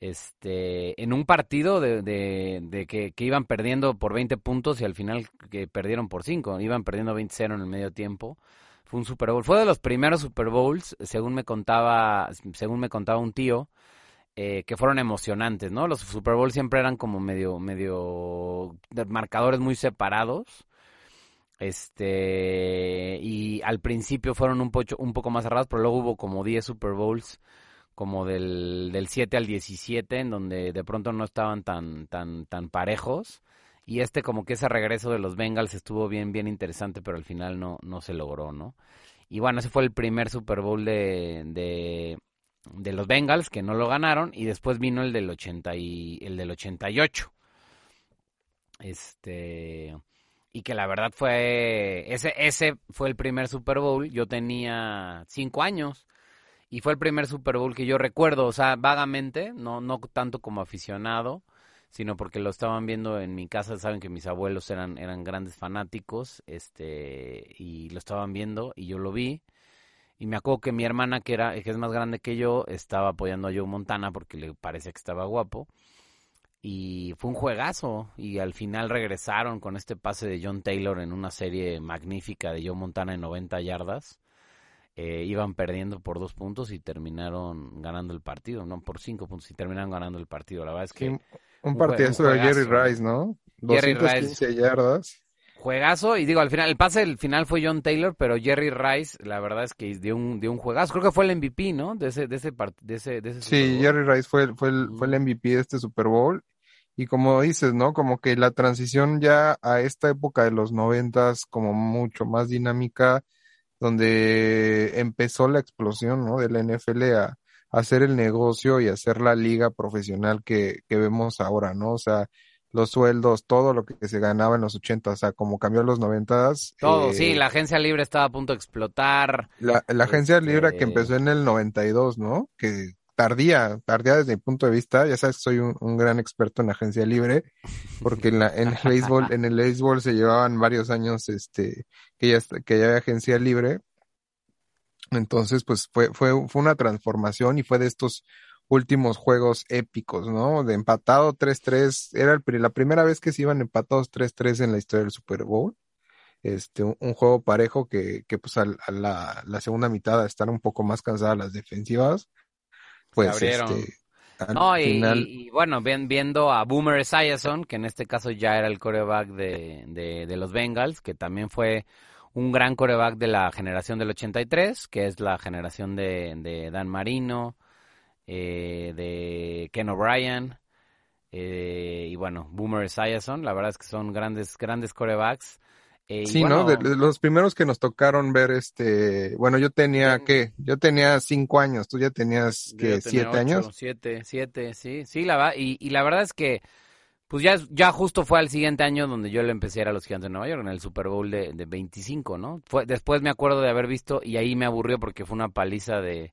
este, en un partido de, de, que, iban perdiendo por 20 puntos y al final que perdieron por 5, iban perdiendo 20-0 en el medio tiempo. Fue un Super Bowl, fue de los primeros Super Bowls, según me contaba, según me contaba un tío, eh, que fueron emocionantes, ¿no? Los Super Bowls siempre eran como medio, medio marcadores muy separados. Este, y al principio fueron un, poco, un poco más cerrados, pero luego hubo como 10 Super Bowls como del, del 7 al 17, en donde de pronto no estaban tan, tan, tan parejos. Y este como que ese regreso de los Bengals estuvo bien, bien interesante, pero al final no, no se logró, ¿no? Y bueno, ese fue el primer Super Bowl de, de, de los Bengals, que no lo ganaron, y después vino el del, 80 y, el del 88. Este y que la verdad fue ese ese fue el primer Super Bowl yo tenía cinco años y fue el primer Super Bowl que yo recuerdo, o sea, vagamente, no, no tanto como aficionado, sino porque lo estaban viendo en mi casa, saben que mis abuelos eran, eran grandes fanáticos, este, y lo estaban viendo, y yo lo vi, y me acuerdo que mi hermana, que era, que es más grande que yo, estaba apoyando a Joe Montana porque le parecía que estaba guapo, y fue un juegazo, y al final regresaron con este pase de John Taylor en una serie magnífica de Joe Montana en 90 yardas, eh, iban perdiendo por dos puntos y terminaron ganando el partido, no por cinco puntos y terminaron ganando el partido. La verdad es que un, partidazo de Jerry Rice, ¿no? Jerry 215 yardas. Juegazo, y digo, al final, el pase el final fue John Taylor, pero Jerry Rice, la verdad es que dio un, dio un juegazo. Creo que fue el MVP, ¿no? De ese, de ese, de ese, de ese Sí, Jerry Rice fue, fue, el, fue el MVP de este Super Bowl. Y como dices, ¿no? Como que la transición ya a esta época de los noventas, como mucho más dinámica, donde empezó la explosión ¿no? de la NFL a, hacer el negocio y hacer la liga profesional que, que vemos ahora, ¿no? O sea, los sueldos, todo lo que se ganaba en los 80, o sea, como cambió en los 90. Todo, sí, eh, la agencia libre estaba a punto de explotar. La, la agencia libre que este empezó en el 92, ¿no? Que tardía, tardía desde mi punto de vista, ya sabes, soy un, gran experto en agencia libre, porque en, la, en el béisbol, en el béisbol se llevaban varios años, este, que ya, que ya había agencia libre. Entonces, pues fue, fue, fue una transformación y fue de estos últimos juegos épicos, ¿no? De empatado 3-3, era el, la primera vez que se iban empatados 3-3 en la historia del Super Bowl. Este, un, juego parejo que, que pues a, la, la, segunda mitad a estar un poco más cansadas las defensivas, pues este, no, y, bueno, viendo a Boomer Esiason, que en este caso ya era el coreback de, de, los Bengals, que también fue un gran coreback de la generación del 83, que es la generación de, de Dan Marino, eh, de Ken O'Brien, eh, y bueno, Boomer Esiason, la verdad es que son grandes, grandes corebacks. Eh, sí, ¿no? De, los primeros que nos tocaron ver, este, bueno, yo tenía, ¿qué? Yo tenía cinco años, tú ya tenías, ¿qué? ¿Siete años? Siete, siete, sí, sí, la y, y la verdad es que, pues ya, ya justo fue al siguiente año donde yo le empecé a ir a los Gigantes de Nueva York, en el Super Bowl de, de 25, ¿no? Fue, después me acuerdo de haber visto, y ahí me aburrió porque fue una paliza de,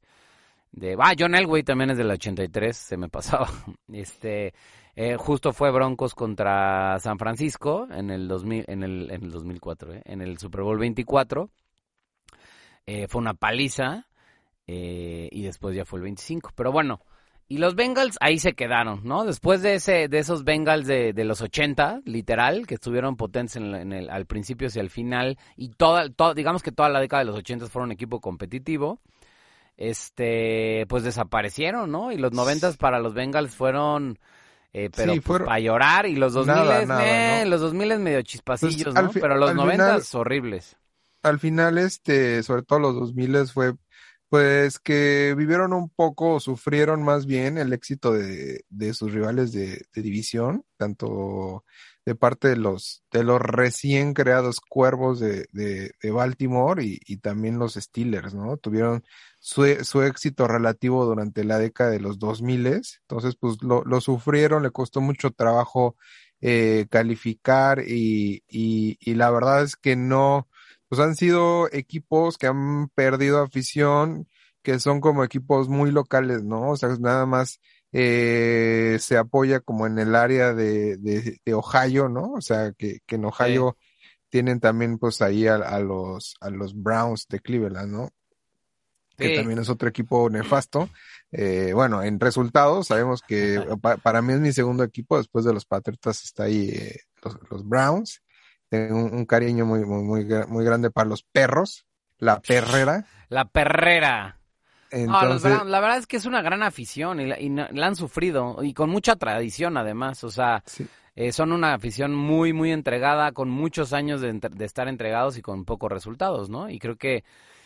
de, ah, John Elway también es del 83, se me pasaba, [LAUGHS] este, eh, justo fue Broncos contra San Francisco en el, 2000, en el, en el 2004, eh, en el Super Bowl 24. Eh, fue una paliza y después ya fue el 25. Pero bueno, y los Bengals ahí se quedaron, ¿no? Después de ese de esos Bengals de, de los 80, literal, que estuvieron potentes en, el, al principio hacia el final y toda, digamos que toda la década de los 80 fueron un equipo competitivo este, pues desaparecieron, ¿no? Y los noventas para los Bengals fueron eh, pero pues, para llorar y los 2000 nada, nada, ¿no? los 2000 medio chispacillos, pues, ¿no? pero los 90 horribles. al final, este, sobre todo los 2000 fue, pues, que vivieron un poco, sufrieron más bien el éxito de, de sus rivales de, de división, tanto de parte de los, de los recién creados cuervos de, de, de Baltimore y, y, también los Steelers, ¿no? Tuvieron su, su, éxito relativo durante la década de los 2000, entonces pues lo, lo sufrieron, le costó mucho trabajo eh, calificar y, y, y la verdad es que no, pues han sido equipos que han perdido afición, que son como equipos muy locales, ¿no? O sea, nada más eh, se apoya como en el área de, de, de Ohio, ¿no? O sea, que, que en Ohio sí. tienen también pues ahí a, a, los, a los Browns de Cleveland, ¿no? Que sí. también es otro equipo nefasto. Eh, bueno, en resultados sabemos que pa, para mí es mi segundo equipo, después de los Patriotas está ahí eh, los, los, Browns. Tengo un, un cariño muy, muy, muy, muy grande para los perros, la perrera. La perrera. Entonces... No, la verdad es que es una gran afición y la, y la, han sufrido y con mucha tradición además, o sea, sí. eh, son una afición muy, muy entregada, con muchos años de, de, estar entregados y con pocos resultados, ¿no? Y creo que,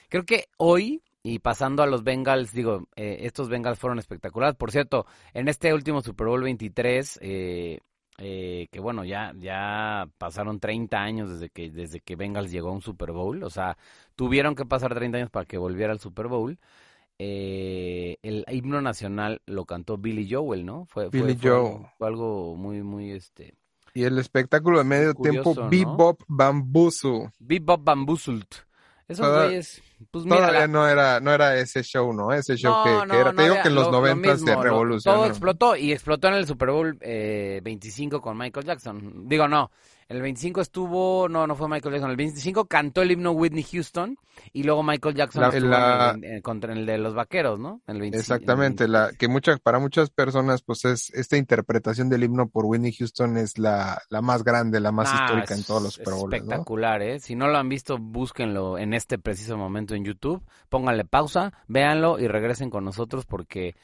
creo que hoy, y pasando a los Bengals, digo, eh, estos Bengals fueron espectaculares. Por cierto, en este último Super Bowl 23, eh, eh, que bueno, ya, ya pasaron 30 años desde que, desde que Bengals llegó a un Super Bowl, o sea, tuvieron que pasar 30 años para que volviera al Super Bowl eh, el himno nacional lo cantó Billy Joel, ¿no? Fue, Billy fue, Joel. Fue algo muy, muy, este... Y el espectáculo de medio curioso, tiempo, ¿no? Bebop Bamboozle. Bebop Bamboozled. Esos Toda, güeyes, pues todavía no era, no era ese show, ¿no? Ese show no, que, no, que era, no te digo que en los lo, 90 lo mismo, se revolucionó. Todo explotó y explotó en el Super Bowl eh, 25 con Michael Jackson. Digo, no, el 25 estuvo, no, no fue Michael Jackson. El 25 cantó el himno Whitney Houston y luego Michael Jackson la, estuvo la... en, en, contra el de los vaqueros, ¿no? El 25, Exactamente, el la, que muchas, para muchas personas, pues es esta interpretación del himno por Whitney Houston es la, la más grande, la más ah, histórica en todos los Bowls. Espectacular, ¿no? ¿eh? Si no lo han visto, búsquenlo en este preciso momento en YouTube, pónganle pausa, véanlo y regresen con nosotros porque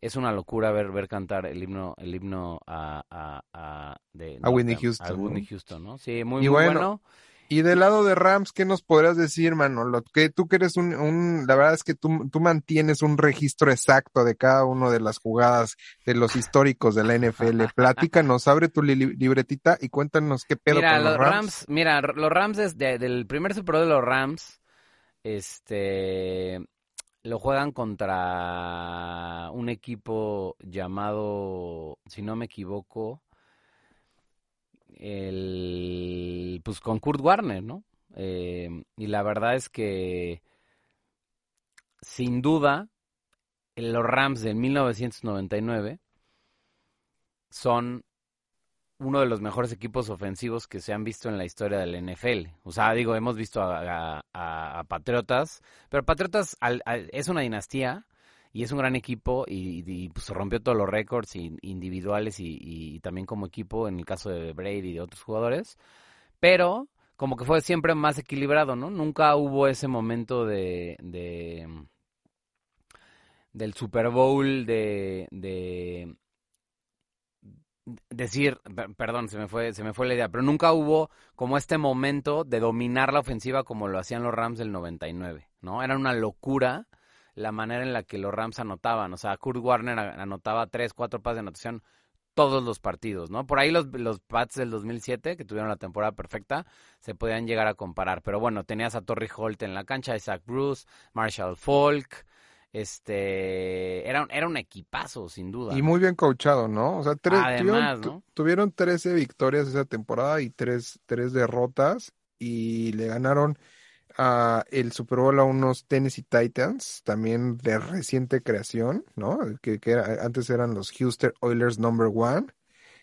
es una locura ver ver cantar el himno el himno a a a, de, a Whitney Houston a Whitney Houston no sí muy, y muy bueno, bueno, y del lado de Rams qué nos podrías decir mano lo que tú que eres un, un la verdad es que tú, tú mantienes un registro exacto de cada una de las jugadas de los históricos de la NFL [LAUGHS] platícanos abre tu li libretita y cuéntanos qué pedo mira con los, los Rams. Rams mira los Rams es de, del primer Super Bowl de los Rams este lo juegan contra un equipo llamado, si no me equivoco, el pues con Kurt Warner, ¿no? Eh, y la verdad es que sin duda los Rams del 1999 son uno de los mejores equipos ofensivos que se han visto en la historia del NFL. O sea, digo, hemos visto a, a, Patriotas, pero Patriotas es una dinastía y es un gran equipo y, y pues rompió todos los récords individuales y, y, también como equipo en el caso de Brady y de otros jugadores, pero como que fue siempre más equilibrado, ¿no? Nunca hubo ese momento de, de del Super Bowl de, de decir, perdón, se me fue, se me fue la idea, pero nunca hubo como este momento de dominar la ofensiva como lo hacían los Rams del 99, ¿no? Era una locura la manera en la que los Rams anotaban, o sea, Kurt Warner anotaba tres, cuatro pases de anotación todos los partidos, ¿no? Por ahí los, los Pats del 2007, que tuvieron la temporada perfecta, se podían llegar a comparar, pero bueno, tenías a Torrey Holt en la cancha, Isaac Bruce, Marshall Falk, este era, era un equipazo, sin duda. Y muy bien coachado, ¿no? O sea, tres, Además, tuvieron, ¿no? tuvieron 13 victorias esa temporada y tres, tres derrotas y le ganaron uh, el Super Bowl a unos Tennessee Titans, también de reciente creación, ¿no? Que, que era, antes eran los Houston Oilers number one.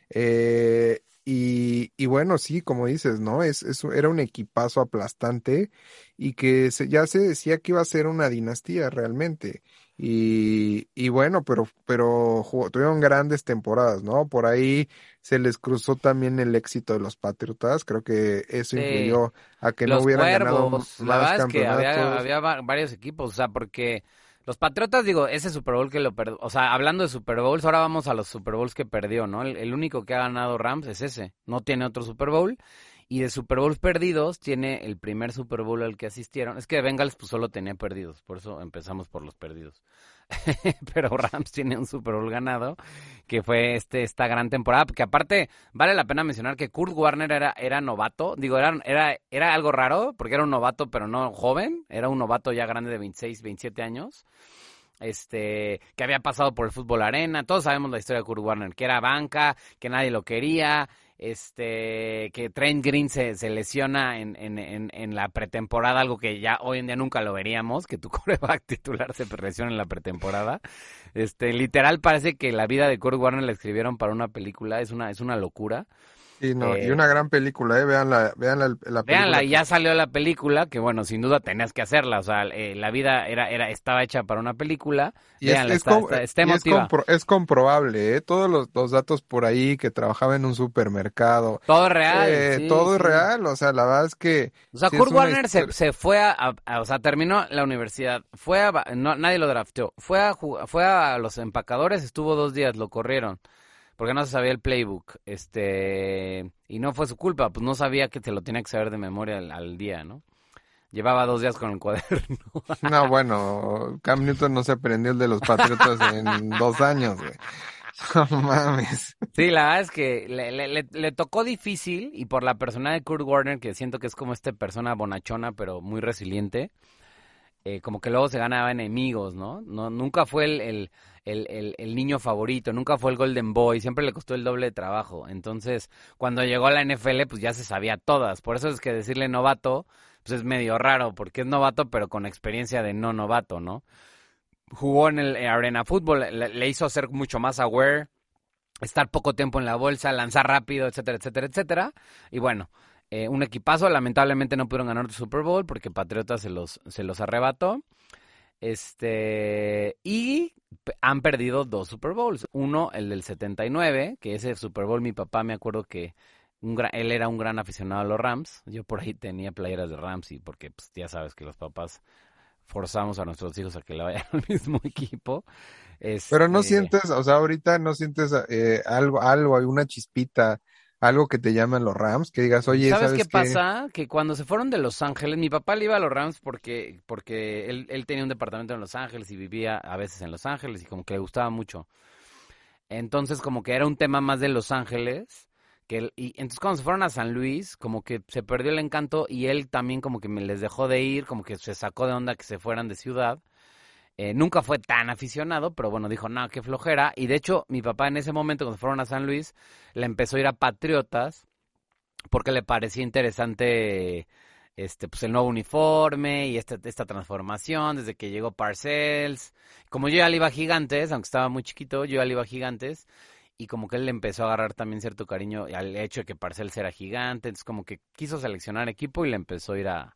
Eh, y, y, bueno, sí, como dices, ¿no? Es, es, era un equipazo aplastante y que se, ya se decía que iba a ser una dinastía realmente. Y, y bueno, pero, pero jugó, tuvieron grandes temporadas, ¿no? Por ahí se les cruzó también el éxito de los Patriotas. Creo que eso Sí. influyó a que los no hubieran cuervos, ganado la más es que había, campeonatos. había va- varios equipos, o sea, porque los Patriotas, digo, ese Super Bowl que lo perdió, o sea, hablando de Super Bowls, ahora vamos a los Super Bowls que perdió, ¿no? El, único que ha ganado Rams es ese, no tiene otro Super Bowl. Y de Super Bowls perdidos, tiene el primer Super Bowl al que asistieron. Es que Bengals pues solo tenía perdidos, por eso empezamos por los perdidos. [LAUGHS] Pero Rams tiene un Super Bowl ganado, que fue este esta gran temporada, porque aparte vale la pena mencionar que Kurt Warner era, era novato, digo, era, era, era algo raro, porque era un novato pero no joven, era un novato ya grande de 26, 27 años este, que había pasado por el fútbol arena, todos sabemos la historia de Kurt Warner, que era banca, que nadie lo quería, este, que Trent Green se, se lesiona en, en, en, la pretemporada, algo que ya hoy en día nunca lo veríamos, que tu [LAUGHS] coreback titular se lesiona en la pretemporada. Este, literal parece que la vida de Kurt Warner la escribieron para una película, es una, es una locura. Y, no, y eh, una gran película, ¿eh? Vean la, vean la, película. Veanla, ya salió la película, que bueno, sin duda tenías que hacerla, o sea, eh, la vida era, era, estaba hecha para una película. Y es, es, comprobable, ¿eh? Todos los, datos por ahí, que trabajaba en un supermercado. Todo es real. Eh, todo es real, o sea, la verdad es que... O sea, Kurt Warner se, se, fue a, o sea, terminó la universidad, fue a, no, nadie lo drafteó, fue a, fue a los empacadores, estuvo dos días, lo corrieron porque no se sabía el playbook, este, y no fue su culpa, pues no sabía que te lo tenía que saber de memoria al, día, ¿no? Llevaba dos días con el cuaderno. [LAUGHS] No, bueno, Cam Newton no se aprendió el de los Patriotas en dos años, güey. No mames. Sí, la verdad es que le, le, tocó difícil y por la persona de Kurt Warner, que siento que es como esta persona bonachona, pero muy resiliente, eh, como que luego se ganaba enemigos, ¿no? no nunca fue el, el, el, niño favorito, nunca fue el Golden Boy, siempre le costó el doble de trabajo. Entonces, cuando llegó a la NFL, pues ya se sabía todas. Por eso es que decirle novato, pues es medio raro, porque es novato, pero con experiencia de no novato, ¿no? Jugó en el Arena Fútbol, le, hizo ser mucho más aware, estar poco tiempo en la bolsa, lanzar rápido, etcétera, etcétera, etcétera. Y bueno, eh, un equipazo, lamentablemente no pudieron ganar el Super Bowl porque Patriotas se los, se los arrebató. Este, y han perdido dos Super Bowls. Uno, el del 79, que ese Super Bowl mi papá me acuerdo que un él era un gran aficionado a los Rams. Yo por ahí tenía playeras de Rams y porque pues, ya sabes que los papás forzamos a nuestros hijos a que le vayan [LAUGHS] al mismo equipo. Pero no este sientes, o sea, ahorita no sientes eh, algo, algo, alguna chispita algo que te llaman los Rams, que digas, oye, ¿sabes, qué, pasa? Que cuando se fueron de Los Ángeles, mi papá le iba a los Rams porque, porque él, él tenía un departamento en Los Ángeles y vivía a veces en Los Ángeles y como que le gustaba mucho. Entonces como que era un tema más de Los Ángeles. Que y entonces cuando se fueron a San Luis, como que se perdió el encanto y él también como que me les dejó de ir, como que se sacó de onda que se fueran de ciudad. Eh, nunca fue tan aficionado, pero bueno, dijo, no, qué flojera. Y de hecho, mi papá en ese momento, cuando fueron a San Luis, le empezó a ir a Patriotas porque le parecía interesante este pues el nuevo uniforme y esta, esta transformación desde que llegó Parcells. Como yo ya le iba a Gigantes, aunque estaba muy chiquito, yo ya le iba a Gigantes y como que él le empezó a agarrar también cierto cariño al hecho de que Parcells era gigante, entonces como que quiso seleccionar equipo y le empezó a ir a,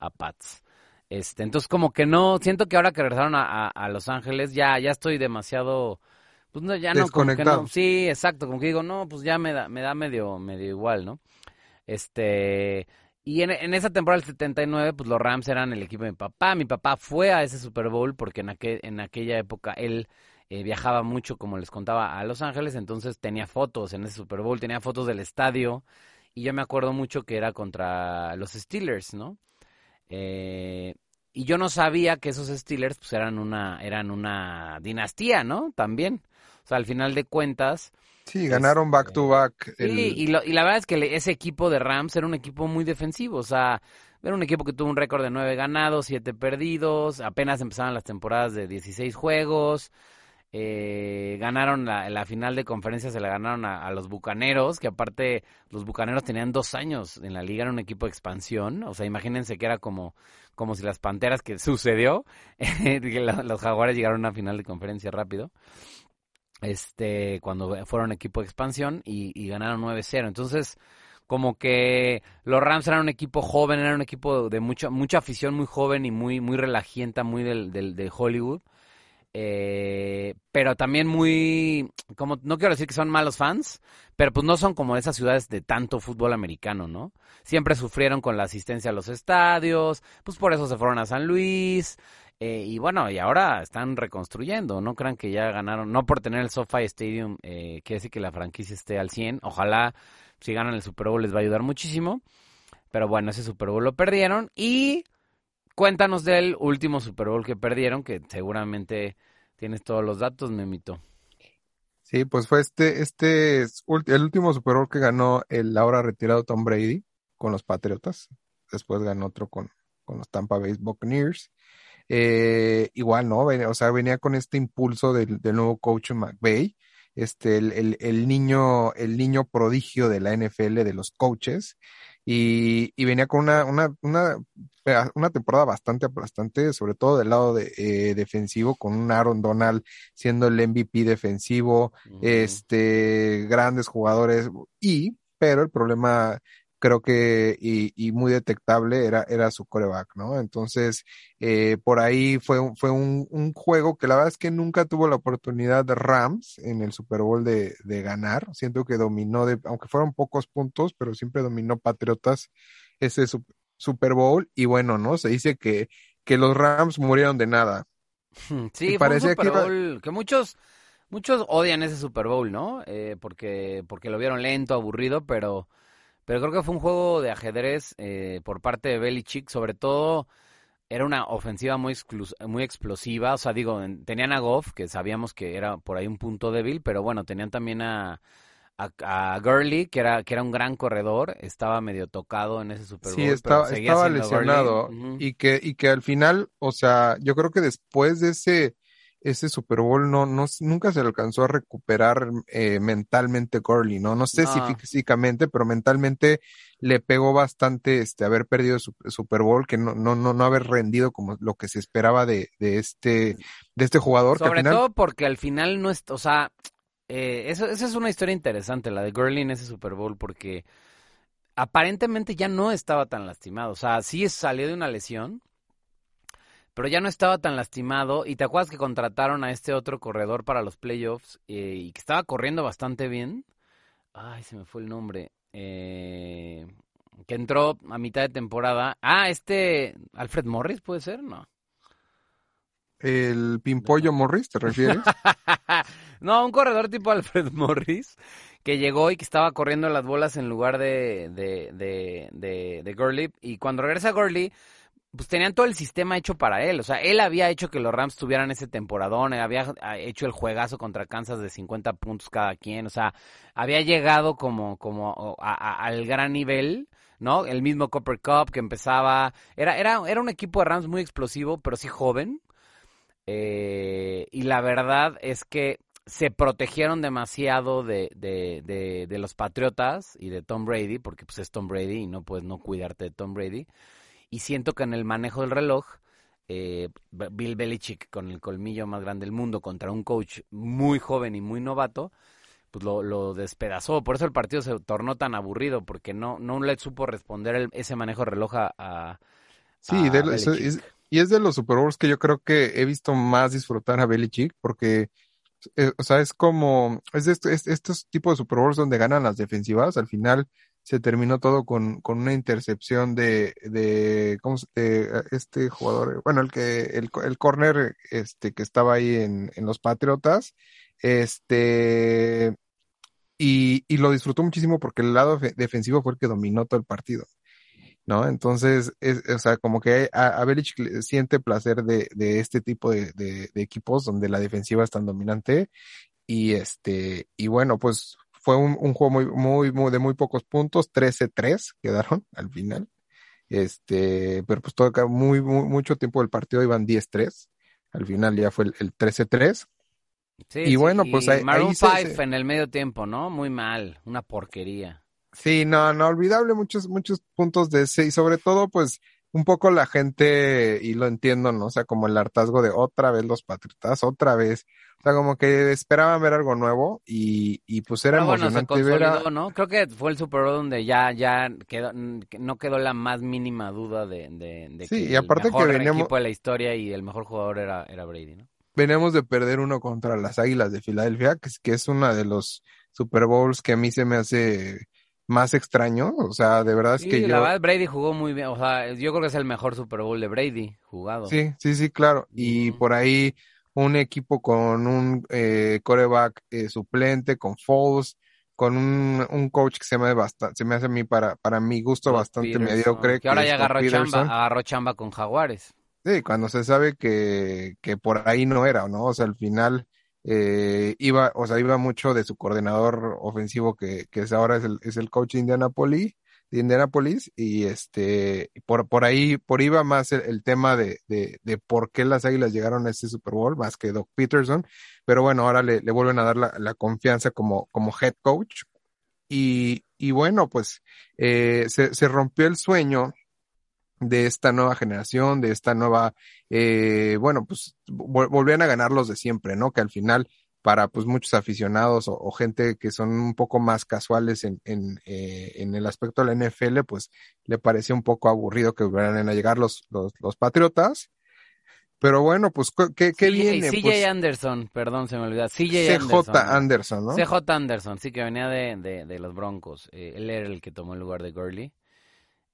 a Pats. Este, entonces como que no, siento que ahora que regresaron a, a, Los Ángeles ya, ya estoy demasiado, pues no, ya no, como que no, sí, exacto, como que digo, no, pues ya me da, me da medio, medio igual, ¿no? Este, y en, en esa temporada del 79, pues los Rams eran el equipo de mi papá, mi papá fue a ese Super Bowl porque en, aquel, en aquella época él eh, viajaba mucho, como les contaba, a Los Ángeles, entonces tenía fotos en ese Super Bowl, tenía fotos del estadio, y yo me acuerdo mucho que era contra los Steelers, ¿no? Eh, y yo no sabía que esos Steelers pues eran una eran una dinastía, ¿no? También. O sea, al final de cuentas. Sí, ganaron back to back. Sí, y, y la verdad es que ese equipo de Rams era un equipo muy defensivo. O sea, era un equipo que tuvo un récord de nueve ganados, siete perdidos. Apenas empezaban las temporadas de 16 juegos. Eh, ganaron la, la, final de conferencia, se la ganaron a, los Bucaneros, que aparte los Bucaneros tenían dos años en la liga, era un equipo de expansión, o sea, imagínense que era como, como si las Panteras que sucedió, [LAUGHS] los Jaguares llegaron a una final de conferencia rápido, este, cuando fueron equipo de expansión y, ganaron 9-0, entonces como que los Rams eran un equipo joven, eran un equipo de mucha mucha afición muy joven y muy muy relajienta, muy del, del de Hollywood eh, pero también muy, como no quiero decir que son malos fans, pero pues no son como esas ciudades de tanto fútbol americano, ¿no? Siempre sufrieron con la asistencia a los estadios, pues por eso se fueron a San Luis, Eh, y bueno, y ahora están reconstruyendo, no crean que ya ganaron, no por tener el SoFi Stadium, eh, quiere decir que la franquicia esté al 100, ojalá si ganan el Super Bowl les va a ayudar muchísimo, pero bueno, ese Super Bowl lo perdieron y cuéntanos del último Super Bowl que perdieron, que seguramente tienes todos los datos, Memito. Sí, pues fue este, este, el último Super Bowl que ganó el ahora retirado Tom Brady con los Patriotas. Después ganó otro con, con los Tampa Bay Buccaneers. Eh, igual, ¿no? o sea, venía con este impulso del, nuevo coach McVay, este, el, el, el, niño, el niño prodigio de la NFL, de los coaches, y, y venía con una, una, una, una temporada bastante aplastante, sobre todo del lado de, eh, defensivo, con un Aaron Donald siendo el MVP defensivo, este, grandes jugadores, y, pero el problema creo que, y, y, muy detectable, era, era su coreback, ¿no? Entonces, eh, por ahí fue, fue un, un, juego que la verdad es que nunca tuvo la oportunidad de Rams en el Super Bowl de, de ganar. Siento que dominó, de, aunque fueron pocos puntos, pero siempre dominó Patriotas ese Super Bowl. Y bueno, ¿no? Se dice que, que los Rams murieron de nada. Sí, fue un Super Bowl que, muchos muchos odian ese Super Bowl, ¿no? Eh, porque porque lo vieron lento, aburrido, pero pero creo que fue un juego de ajedrez eh, por parte de Belichick, sobre todo era una ofensiva muy, muy explosiva, o sea, digo, tenían a Goff, que sabíamos que era por ahí un punto débil, pero bueno, tenían también a, a, Gurley, que era, que era un gran corredor, estaba medio tocado en ese Super Bowl. Sí, estaba, estaba lesionado y, que, y que al final, o sea, yo creo que después de ese ese Super Bowl no, no nunca se le alcanzó a recuperar eh, mentalmente Gurley, ¿no? No sé si físicamente, pero mentalmente le pegó bastante este haber perdido su Super Bowl, que no, no, no, no haber rendido como lo que se esperaba de, de este, de este jugador. Sobre todo porque al final no es, o sea, eh, eso, esa es una historia interesante, la de Gurley en ese Super Bowl, porque aparentemente ya no estaba tan lastimado. O sea, sí salió de una lesión pero ya no estaba tan lastimado. Y te acuerdas que contrataron a este otro corredor para los playoffs eh, y que estaba corriendo bastante bien. Ay, se me fue el nombre. Eh, que entró a mitad de temporada. Ah, este Alfred Morris puede ser, ¿no? ¿El Pimpollo Morris, te refieres? [LAUGHS] no, un corredor tipo Alfred Morris que llegó y que estaba corriendo las bolas en lugar de, de, de, de, de Gurley. Y cuando regresa Gurley, pues tenían todo el sistema hecho para él. O sea, él había hecho que los Rams tuvieran ese temporadón, había ah, hecho el juegazo contra Kansas de 50 puntos cada quien. O sea, había llegado como, como al gran nivel, ¿no? El mismo Copper Cup que empezaba. Era, era, era un equipo de Rams muy explosivo, pero sí joven. Eh, y la verdad es que se protegieron demasiado de, de, de, de, los Patriotas y de Tom Brady, porque pues es Tom Brady y no puedes no cuidarte de Tom Brady. Y siento que en el manejo del reloj, eh, Bill Belichick, con el colmillo más grande del mundo, contra un coach muy joven y muy novato, pues lo, despedazó. Por eso el partido se tornó tan aburrido, porque no, no le supo responder ese manejo de reloj a. sí, y es de los Super Bowls que yo creo que he visto más disfrutar a Belichick, porque. Eh, o sea, es como, es, de estos tipos de Super Bowls donde ganan las defensivas, al final se terminó todo con, con una intercepción de, de, ¿cómo se, de este jugador, bueno, el que, el, el corner, este, que estaba ahí en, en los Patriotas, este, y, y lo disfrutó muchísimo porque el lado defensivo fue el que dominó todo el partido. ¿no? Entonces, es, o sea, como que a, a siente placer de, de este tipo de, de, equipos donde la defensiva es tan dominante y este, y bueno, pues fue un, un juego muy, muy, muy, de muy pocos puntos, 13-3 quedaron [LAUGHS] al final. Este, pero pues todo muy, muy, mucho tiempo del partido iban 10-3. Al final ya fue el, 13-3. Sí, y bueno, pues ahí, Maroon 5 en el medio tiempo, ¿no? Muy mal, una porquería. Sí, no, no olvidable muchos, muchos puntos de ese y sobre todo, pues, un poco la gente, y lo entiendo, ¿no? O sea, como el hartazgo de otra vez los patriotas, otra vez. O sea, como que esperaban ver algo nuevo y, y pues era emocionante ver ¿no? Creo que fue el Super Bowl donde ya, ya quedó, no quedó la más mínima duda de, de, sí, y aparte el mejor que veníamos... equipo de la historia y el mejor jugador era, era Brady, ¿no? Veníamos de perder uno contra las Águilas de Filadelfia, que es, que es una de los Super Bowls que a mí se me hace más extraños. O sea, de verdad es Sí, que la yo... verdad Brady jugó muy bien, o sea, yo creo que es el mejor Super Bowl de Brady jugado. Sí, sí, sí, claro. Y por ahí un equipo con un eh, coreback eh, suplente, con Foles, con un, un coach que se me, bastante, se me hace a mí para, para mi gusto bastante Peterson, mediocre, que que ahora ya agarró chamba, agarró chamba con Jaguares. Sí, cuando se sabe que, que por ahí no era, ¿no? O sea, al final eh, iba, o sea, iba mucho de su coordinador ofensivo que, que es ahora es el, es el coach de Indianapolis, de Indianapolis, y este, por, por ahí, por va más el, el tema de, de, de por qué las Águilas llegaron a este Super Bowl, más que Doc Peterson, pero bueno, ahora le, le vuelven a dar la, la confianza como, como head coach, y, y bueno, pues eh, se, se rompió el sueño de esta nueva generación, de esta nueva, eh, bueno, pues vol- volvían a ganar los de siempre, ¿no? Que al final, para pues muchos aficionados o, o gente que son un poco más casuales en, en, eh, en el aspecto de la NFL, pues le parecía un poco aburrido que volvieran a llegar los, los, los Patriotas. Pero bueno, pues, ¿qué, qué CJ viene? CJ Pues Anderson, perdón, se me olvidó. CJ CJ Anderson. Anderson, ¿no? CJ Anderson, sí, que venía de, de, de los Broncos. Eh, él era el que tomó el lugar de Gurley.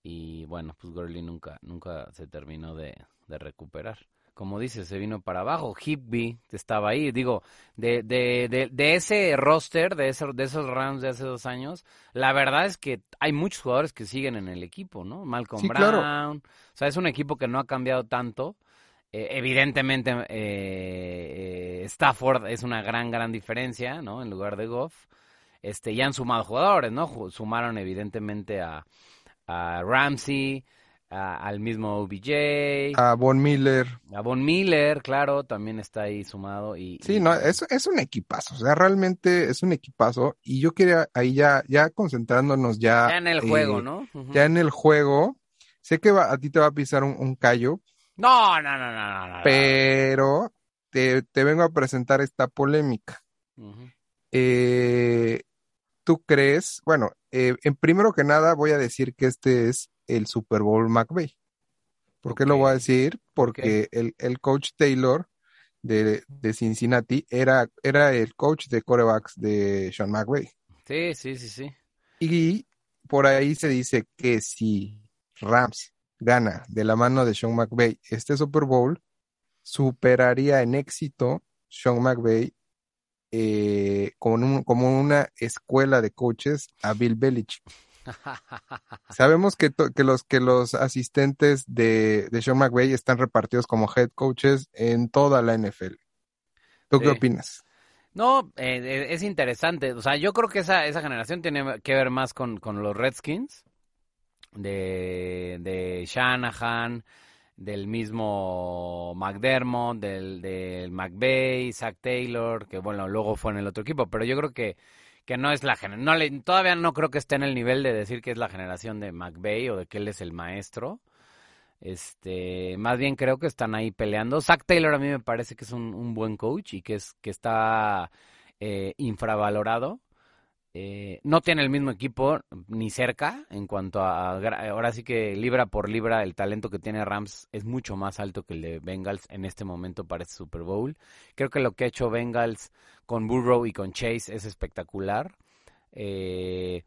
Y bueno, pues Gurley nunca, nunca se terminó de, de recuperar. Como dices, se vino para abajo. Higby estaba ahí. Digo, de, de, de, de ese roster, de, ese, de esos Rams de hace dos años, la verdad es que hay muchos jugadores que siguen en el equipo, ¿no? Malcolm Sí, claro. Brown. O sea, es un equipo que no ha cambiado tanto. Eh, evidentemente, eh, eh, Stafford es una gran, gran diferencia, ¿no? En lugar de Goff. Este, ya han sumado jugadores, ¿no? Sumaron evidentemente a, a Ramsey, a- al mismo OBJ, A Von Miller. a Von Miller, claro, también está ahí sumado. Y, Sí, y- no, es, es un equipazo, o sea, realmente es un equipazo y yo quería ahí ya, ya concentrándonos ya, ya en el eh, juego, ¿no? Ujú. ya en el juego, sé que va- a ti te va a pisar un, un callo, No, no, no, no, no, no. pero te, te vengo a presentar esta polémica. Eh, ¿tú crees? Bueno, eh, en primero que nada voy a decir que este es el Super Bowl McVay. ¿Por qué lo voy a decir? Porque el, el coach Taylor de, de Cincinnati era, era el coach de quarterbacks de Sean McVay. Sí, sí, sí, sí. Y por ahí se dice que si Rams gana de la mano de Sean McVay este Super Bowl, superaría en éxito Sean McVay eh, como, un- como una escuela de coaches a Bill Belichick. [LAUGHS] Sabemos que, los, que los asistentes de, de Sean McVay están repartidos como head coaches en toda la NFL. ¿Tú qué opinas? No, eh, eh, es interesante. O sea, yo creo que esa, esa generación tiene que ver más con, con los Redskins, de, de Shanahan, del mismo McDermott, del, del McVay, Zach Taylor, que bueno, luego fue en el otro equipo, pero yo creo que, que no es la no todavía no creo que esté en el nivel de decir que es la generación de McVay o de que él es el maestro. Este, más bien creo que están ahí peleando. Zach Taylor a mí me parece que es un, un buen coach y que es que está eh, infravalorado. Eh, no tiene el mismo equipo ni cerca en cuanto a, ahora sí que libra por libra el talento que tiene Rams es mucho más alto que el de Bengals en este momento para este Super Bowl. Creo que lo que ha hecho Bengals con Burrow y con Chase es espectacular. Eh,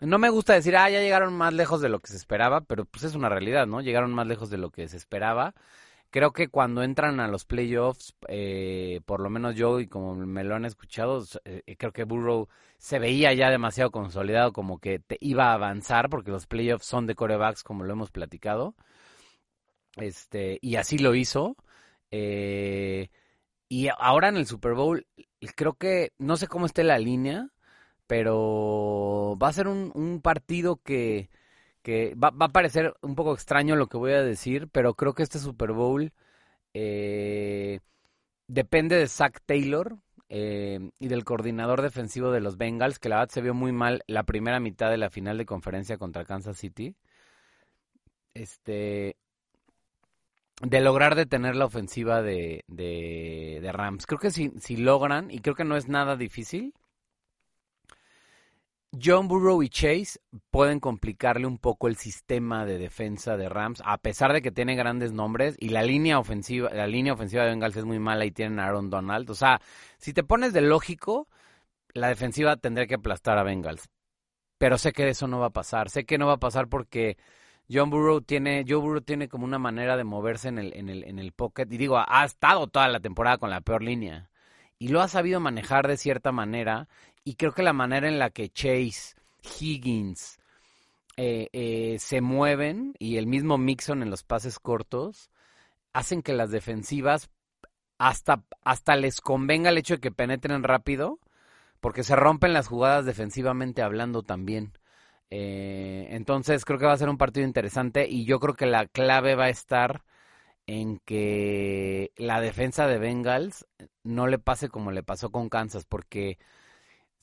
no me gusta decir, ah, ya llegaron más lejos de lo que se esperaba, pero pues es una realidad, ¿no? Llegaron más lejos de lo que se esperaba. Creo que cuando entran a los playoffs, eh, por lo menos yo y como me lo han escuchado, eh, creo que Burrow se veía ya demasiado consolidado, como que te iba a avanzar, porque los playoffs son de corebacks, como lo hemos platicado. Este, y así lo hizo. Eh, y ahora en el Super Bowl, creo que, no sé cómo esté la línea, pero va a ser un, un partido que, que va, va a parecer un poco extraño lo que voy a decir, pero creo que este Super Bowl eh, depende de Zach Taylor eh, y del coordinador defensivo de los Bengals, que la verdad se vio muy mal la primera mitad de la final de conferencia contra Kansas City. Este, de lograr detener la ofensiva de, de, de Rams. Creo que si, si logran, y creo que no es nada difícil, John Burrow y Chase pueden complicarle un poco el sistema de defensa de Rams, a pesar de que tiene grandes nombres y la línea ofensiva, la línea ofensiva de Bengals es muy mala y tienen a Aaron Donald. O sea, si te pones de lógico, la defensiva tendría que aplastar a Bengals. pero sé que eso no va a pasar. Sé que no va a pasar porque John Burrow tiene, Joe Burrow tiene como una manera de moverse en el, en el, en el pocket. Y digo, ha estado toda la temporada con la peor línea. Y lo ha sabido manejar de cierta manera. Y creo que la manera en la que Chase, Higgins, eh, eh, se mueven y el mismo Mixon en los pases cortos hacen que las defensivas hasta, hasta les convenga el hecho de que penetren rápido porque se rompen las jugadas defensivamente hablando también. Eh, entonces creo que va a ser un partido interesante y yo creo que la clave va a estar en que la defensa de Bengals no le pase como le pasó con Kansas, porque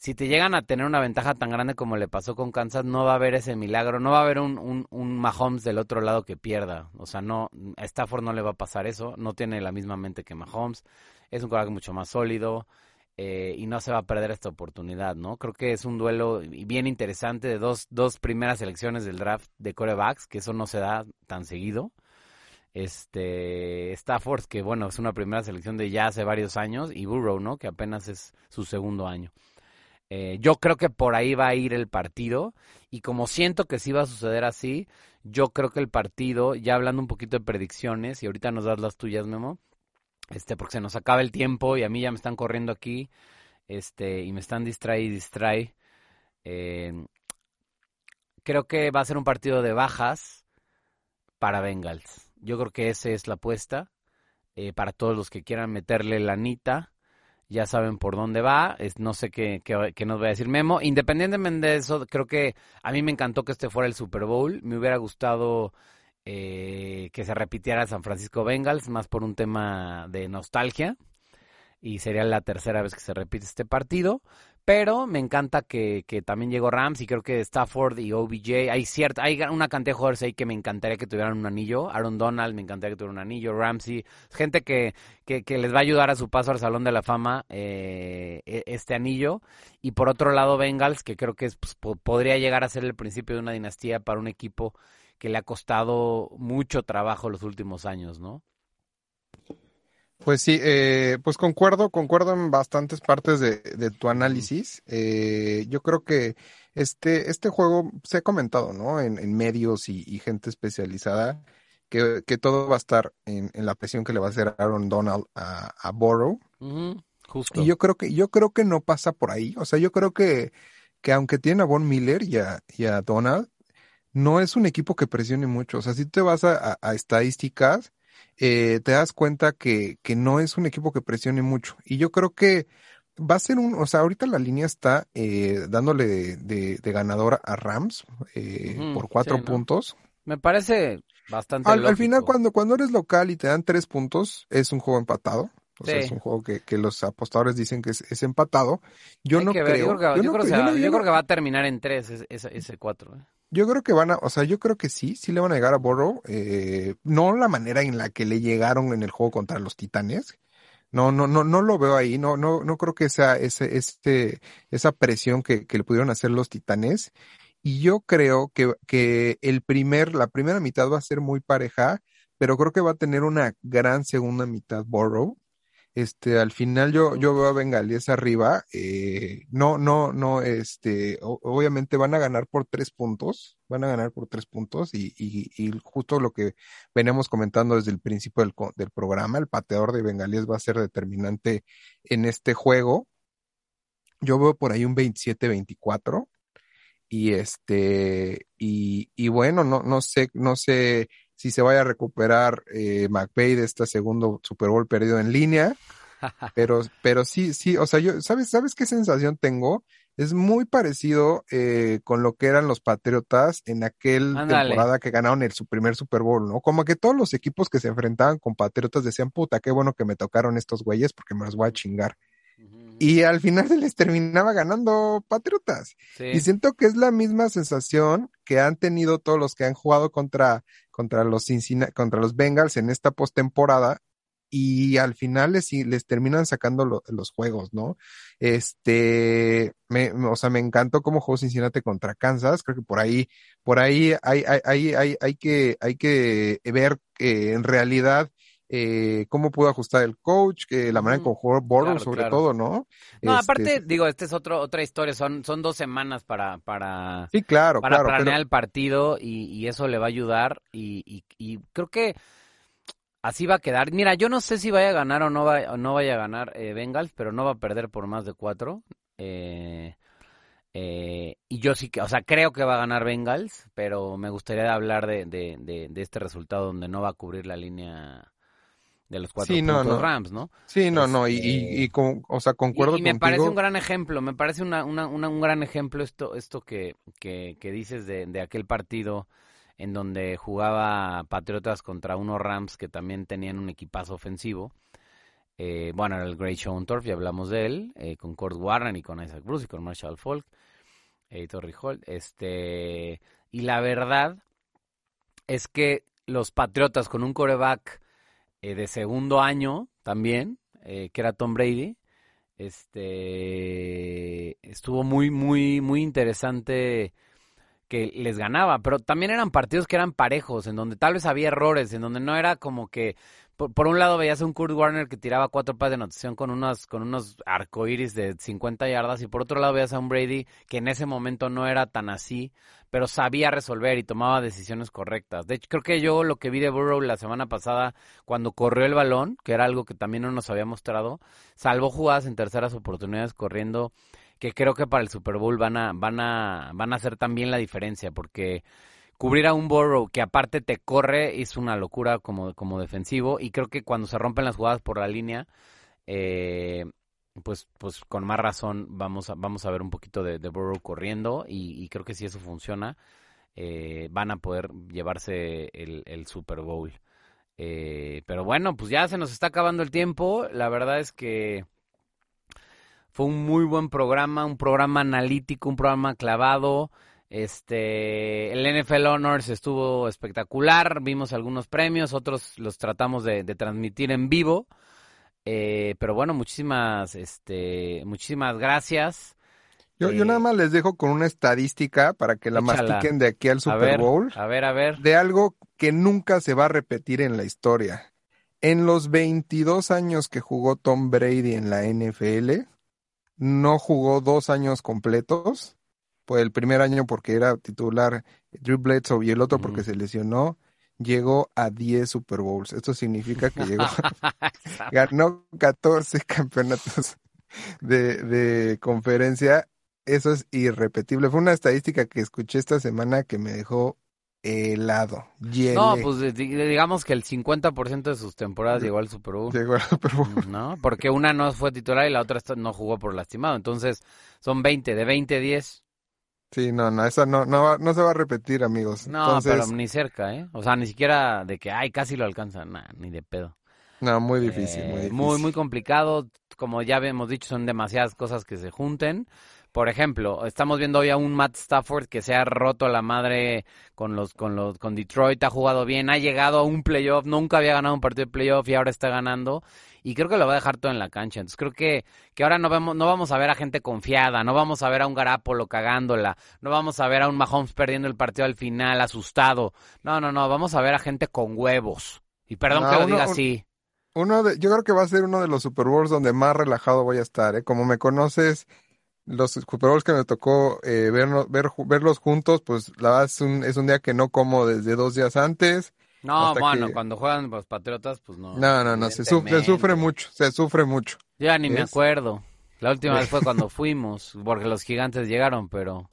si te llegan a tener una ventaja tan grande como le pasó con Kansas, no va a haber ese milagro, no va a haber un, un, un Mahomes del otro lado que pierda. O sea, no, a Stafford no le va a pasar eso, no tiene la misma mente que Mahomes, es un coraje mucho más sólido. Eh, y no se va a perder esta oportunidad, ¿no? Creo que es un duelo bien interesante de dos, dos primeras selecciones del draft de corebacks, que eso no se da tan seguido. Este, Stafford, que bueno, es una primera selección de ya hace varios años, y Burrow, ¿no? Que apenas es su segundo año. Eh, yo creo que por ahí va a ir el partido, y como siento que sí va a suceder así, yo creo que el partido, ya hablando un poquito de predicciones, y ahorita nos das las tuyas, Memo, este, porque se nos acaba el tiempo y a mí ya me están corriendo aquí, este, y me están distrae y distrae. Eh, creo que va a ser un partido de bajas para Bengals. Yo creo que esa es la apuesta. Eh, para todos los que quieran meterle la anita, ya saben por dónde va. Es, no sé qué, qué, nos va a decir Memo. Independientemente de eso, creo que a mí me encantó que este fuera el Super Bowl. Me hubiera gustado eh, que se repitiera San Francisco Bengals, más por un tema de nostalgia. Y sería la tercera vez que se repite este partido. Pero me encanta que, que también llegó Rams y creo que Stafford y OBJ, hay cierta, hay una cantidad de jugadores ahí que me encantaría que tuvieran un anillo. Aaron Donald me encantaría que tuviera un anillo. Ramsey, gente que, que, que, les va a ayudar a su paso al Salón de la Fama eh, e, este anillo. Y por otro lado, Bengals, que creo que es, pues, podría llegar a ser el principio de una dinastía para un equipo que le ha costado mucho trabajo los últimos años, ¿no? Pues sí, eh, pues concuerdo, concuerdo en bastantes partes de, de tu análisis. Eh, yo creo que este, este juego se ha comentado, ¿no? En, en medios y, y, gente especializada, que, que, todo va a estar en, en, la presión que le va a hacer Aaron Donald a, a Borrow. Uh -huh, justo. Y yo creo que, yo creo que no pasa por ahí. O sea, yo creo que, que aunque tiene a Von Miller y a, y a Donald, no es un equipo que presione mucho. O sea, si te vas a, a, a estadísticas, eh, te das cuenta que, que no es un equipo que presione mucho. Y yo creo que va a ser un, o sea, ahorita la línea está eh, dándole de, de, de, ganador a Rams eh, uh -huh, por cuatro sí, puntos. ¿no? Me parece bastante. Al, al, final, cuando, cuando eres local y te dan tres puntos, es un juego empatado. O sea, es un juego que, que, los apostadores dicen que es, es empatado. Yo Hay no creo. Yo creo que va a terminar en tres ese, ese cuatro. ¿eh? Yo creo que van a, o sea, yo creo que sí, sí le van a llegar a Burrow. Eh, no la manera en la que le llegaron en el juego contra los Titanes. No, no, no, no lo veo ahí. No, no, no creo que sea ese, este, esa presión que, que le pudieron hacer los Titanes. Y yo creo que, que el primer, la primera mitad va a ser muy pareja, pero creo que va a tener una gran segunda mitad Burrow. Este, al final yo, yo veo a Bengalíes arriba, eh, no, no, no, este, obviamente van a ganar por tres puntos, van a ganar por tres puntos y, y, y justo lo que veníamos comentando desde el principio del, del programa, el pateador de Bengalíes va a ser determinante en este juego. Yo veo por ahí un 27-24 y este, y, y bueno, no, no sé, no sé, si se vaya a recuperar eh, McVay de este segundo Super Bowl perdido en línea. [LAUGHS] Pero, pero sí, sí, o sea, yo, ¿sabes, sabes qué sensación tengo? Es muy parecido eh, con lo que eran los Patriotas en aquel Andale. temporada que ganaron el su primer Super Bowl, ¿no? Como que todos los equipos que se enfrentaban con Patriotas decían, puta, qué bueno que me tocaron estos güeyes porque me los voy a chingar. Uh -huh. Y al final se les terminaba ganando Patriotas. Sí. Y siento que es la misma sensación que han tenido todos los que han jugado contra contra los contra los Bengals en esta postemporada y al final les, les terminan sacando lo, los juegos, ¿no? Este, me, o sea, me encantó cómo jugó Cincinnati contra Kansas, creo que por ahí, por ahí hay, hay, hay, hay, hay que, hay que ver que en realidad eh, cómo pudo ajustar el coach, que la manera en que jugó Burrow sobre todo, ¿no? No, aparte, digo, esta es otro, otra historia, son, son dos semanas para, para, sí, claro, para claro, planear el partido y, y, eso le va a ayudar y, y, y, creo que así va a quedar. Mira, yo no sé si vaya a ganar o no, va, o no vaya a ganar eh, Bengals, pero no va a perder por más de cuatro. Eh, eh, y yo sí que, o sea, creo que va a ganar Bengals, pero me gustaría hablar de, de, de, de este resultado donde no va a cubrir la línea de los cuatro sí, no, puntos no. Rams, ¿no? Sí, no, no, y, Este, y, y con, o sea, concuerdo y, y me contigo. parece un gran ejemplo, me parece una, una, una- un gran ejemplo esto, esto que, que, que dices de, de aquel partido en donde jugaba Patriotas contra unos Rams que también tenían un equipazo ofensivo. Eh, bueno, era el Great Show Turf, ya hablamos de él, eh, con Kurt Warren y con Isaac Bruce y con Marshall Falk eh, y Torrey Holt. Este, y la verdad es que los Patriotas con un coreback eh, de segundo año también, eh, que era Tom Brady, este estuvo muy, muy, muy interesante que les ganaba, pero también eran partidos que eran parejos, en donde tal vez había errores, en donde no era como que, por, por un lado veías a un Kurt Warner que tiraba cuatro pases de anotación con unos, con unos arcoíris de 50 yardas, y por otro lado veías a un Brady que en ese momento no era tan así, pero sabía resolver y tomaba decisiones correctas. De hecho, creo que yo lo que vi de Burrow la semana pasada, cuando corrió el balón, que era algo que también no nos había mostrado, salvó jugadas en terceras oportunidades corriendo que creo que para el Super Bowl van a, van a, van a hacer también la diferencia, porque cubrir a un Burrow que aparte te corre es una locura como, como defensivo, y creo que cuando se rompen las jugadas por la línea, eh, pues, pues con más razón vamos a, vamos a ver un poquito de, de Burrow corriendo, y, creo que si eso funciona, eh, van a poder llevarse el, el Super Bowl. Eh, pero bueno, pues ya se nos está acabando el tiempo. La verdad es que fue un muy buen programa, un programa analítico, un programa clavado. Este, el NFL Honors estuvo espectacular, vimos algunos premios, otros los tratamos de, de transmitir en vivo. Eh, pero bueno, muchísimas, este, muchísimas gracias. Yo, yo Eh, nada más les dejo con una estadística para que la Échala. mastiquen de aquí al A Super ver, Bowl, a ver, a ver. de algo que nunca se va a repetir en la historia. En los 22 años que jugó Tom Brady en la NFL, no jugó dos años completos. Pues el primer año porque era titular Drew Bledsoe y el otro porque se lesionó. Llegó a 10 Super Bowls. Esto significa que llegó, [LAUGHS] [LAUGHS] ganó 14 campeonatos de, de conferencia. Eso es irrepetible. Fue una estadística que escuché esta semana que me dejó helado. Hielé. No, pues di- di- digamos que el 50% de sus temporadas llegó al Super Bowl. Llegó al Super Bowl. ¿no? Porque una no fue titular y la otra no jugó por lastimado. Entonces, son 20, de 20, 10. Sí, no, no, esa no, no, va- no se va a repetir, amigos. No, Entonces, pero ni cerca, ¿eh? O sea, ni siquiera de que, ay, casi lo alcanza. Nah, ni de pedo. no, muy difícil, Eh, muy difícil. Muy, muy complicado. Como ya hemos dicho, son demasiadas cosas que se junten. Por ejemplo, estamos viendo hoy a un Matt Stafford que se ha roto la madre con los, con los, con Detroit, ha jugado bien, ha llegado a un playoff, nunca había ganado un partido de playoff y ahora está ganando. Y creo que lo va a dejar todo en la cancha. Entonces creo que, que ahora no vamos, no vamos a ver a gente confiada, no vamos a ver a un Garapolo cagándola, no vamos a ver a un Mahomes perdiendo el partido al final, asustado. No, no, no, vamos a ver a gente con huevos. Y perdón No, que lo uno- diga así. Uno de, yo creo que va a ser uno de los Super Bowls donde más relajado voy a estar, ¿eh? Como me conoces, los Super Bowls que me tocó eh, vernos- ver, verlos juntos, pues la verdad es un, es un día que no como desde dos días antes. No, bueno, que- cuando juegan los Patriotas, pues no. No, no, no, se, su- se sufre mucho, se sufre mucho. Ya ni me acuerdo. La última vez fue [LAUGHS] cuando fuimos, porque los gigantes llegaron, pero...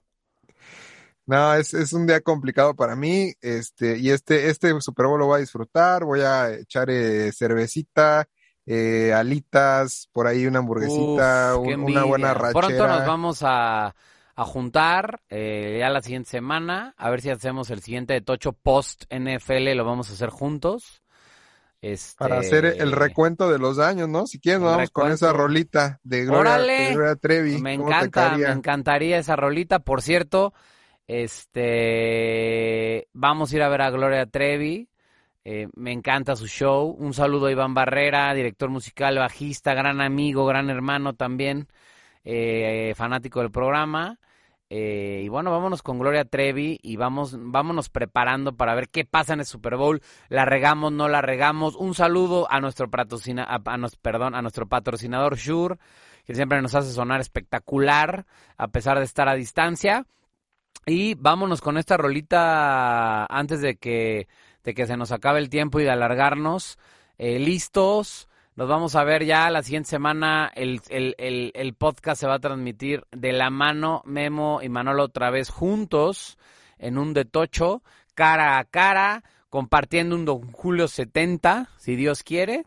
No, es, es un día complicado para mí, este, y este, este Super Bowl lo voy a disfrutar, voy a echar eh, cervecita, eh, alitas, por ahí una hamburguesita, Uf, qué un- una buena rachera. Pronto nos vamos a, a juntar, eh, ya la siguiente semana, a ver si hacemos el siguiente de Tocho Post NFL, lo vamos a hacer juntos. Este... Para hacer el recuento de los años, ¿no? Si quieren, El nos vamos con esa rolita de Gloria, ¡Órale! de Gloria Trevi. Me ¿Cómo te encanta, me encantaría esa rolita. Por cierto, este, vamos a ir a ver a Gloria Trevi. Eh, me encanta su show. Un saludo a Iván Barrera, director musical, bajista, gran amigo, gran hermano también, eh, fanático del programa. Eh, y bueno, vámonos con Gloria Trevi y vamos, vámonos preparando para ver qué pasa en el Super Bowl. La regamos, no la regamos. Un saludo a nuestro patrocina, a, perdón, a nuestro patrocinador Shure, que siempre nos hace sonar espectacular a pesar de estar a distancia. Y vámonos con esta rolita antes de que, de que se nos acabe el tiempo y de alargarnos. Eh, listos. Nos vamos a ver ya la siguiente semana. El, el, podcast se va a transmitir de la mano Memo y Manolo otra vez juntos en un detocho, cara a cara, compartiendo un Don Julio 70, si Dios quiere.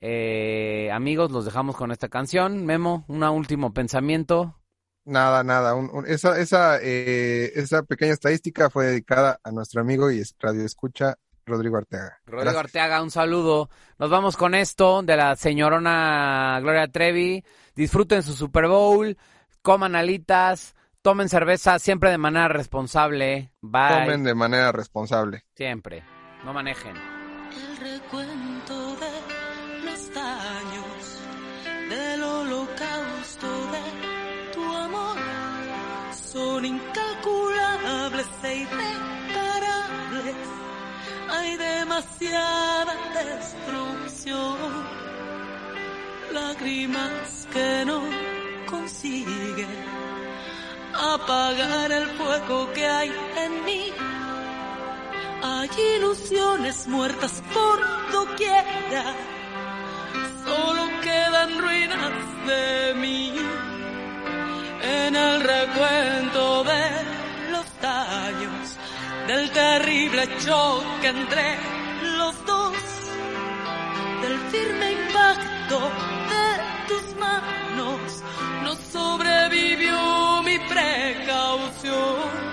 Eh, amigos, los dejamos con esta canción. Memo, un último pensamiento. Nada, nada. esa, esa, eh, esa pequeña estadística fue dedicada a nuestro amigo y radio escucha Rodrigo Arteaga. Rodrigo Arteaga, un saludo. Nos vamos con esto de la señorona Gloria Trevi. Disfruten su Super Bowl, coman alitas, tomen cerveza siempre de manera responsable. Bye. Tomen de manera responsable. Siempre. No manejen. El recuento de son incalculables e hay demasiada destrucción, lágrimas que no consiguen apagar el fuego que hay en mí. Hay ilusiones muertas por doquiera, solo quedan ruinas de mí en el recuento de los daños del terrible choque entre los dos, del firme impacto de tus manos, no sobrevivió mi precaución.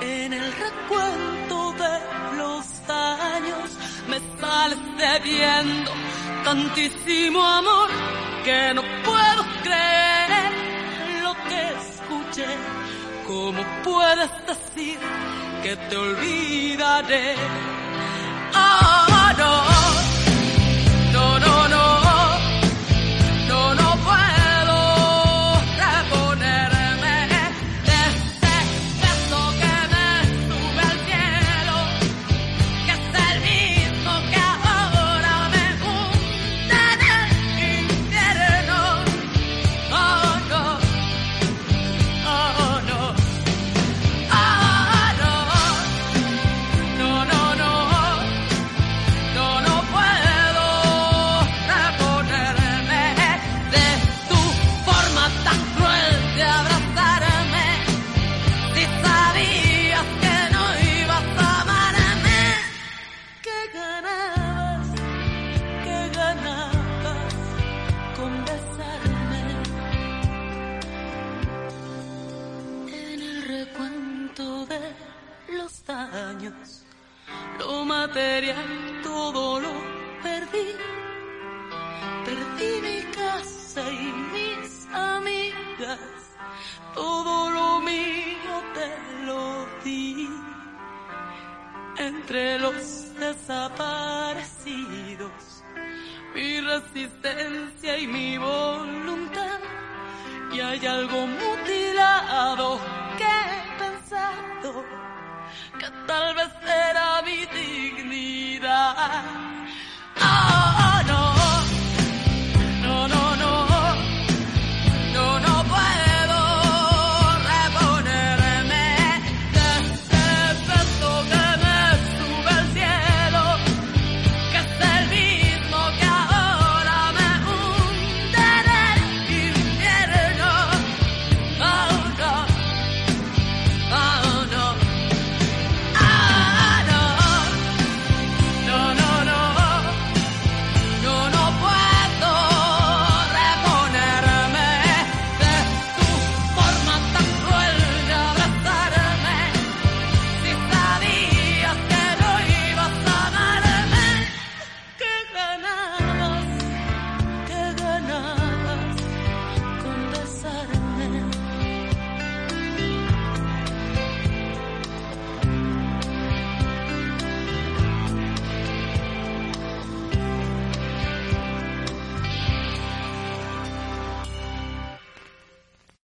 En el recuento de los años me sales debiendo tantísimo amor que no puedo creer ¿Cómo puedes decir que te olvidaré. Ah, no,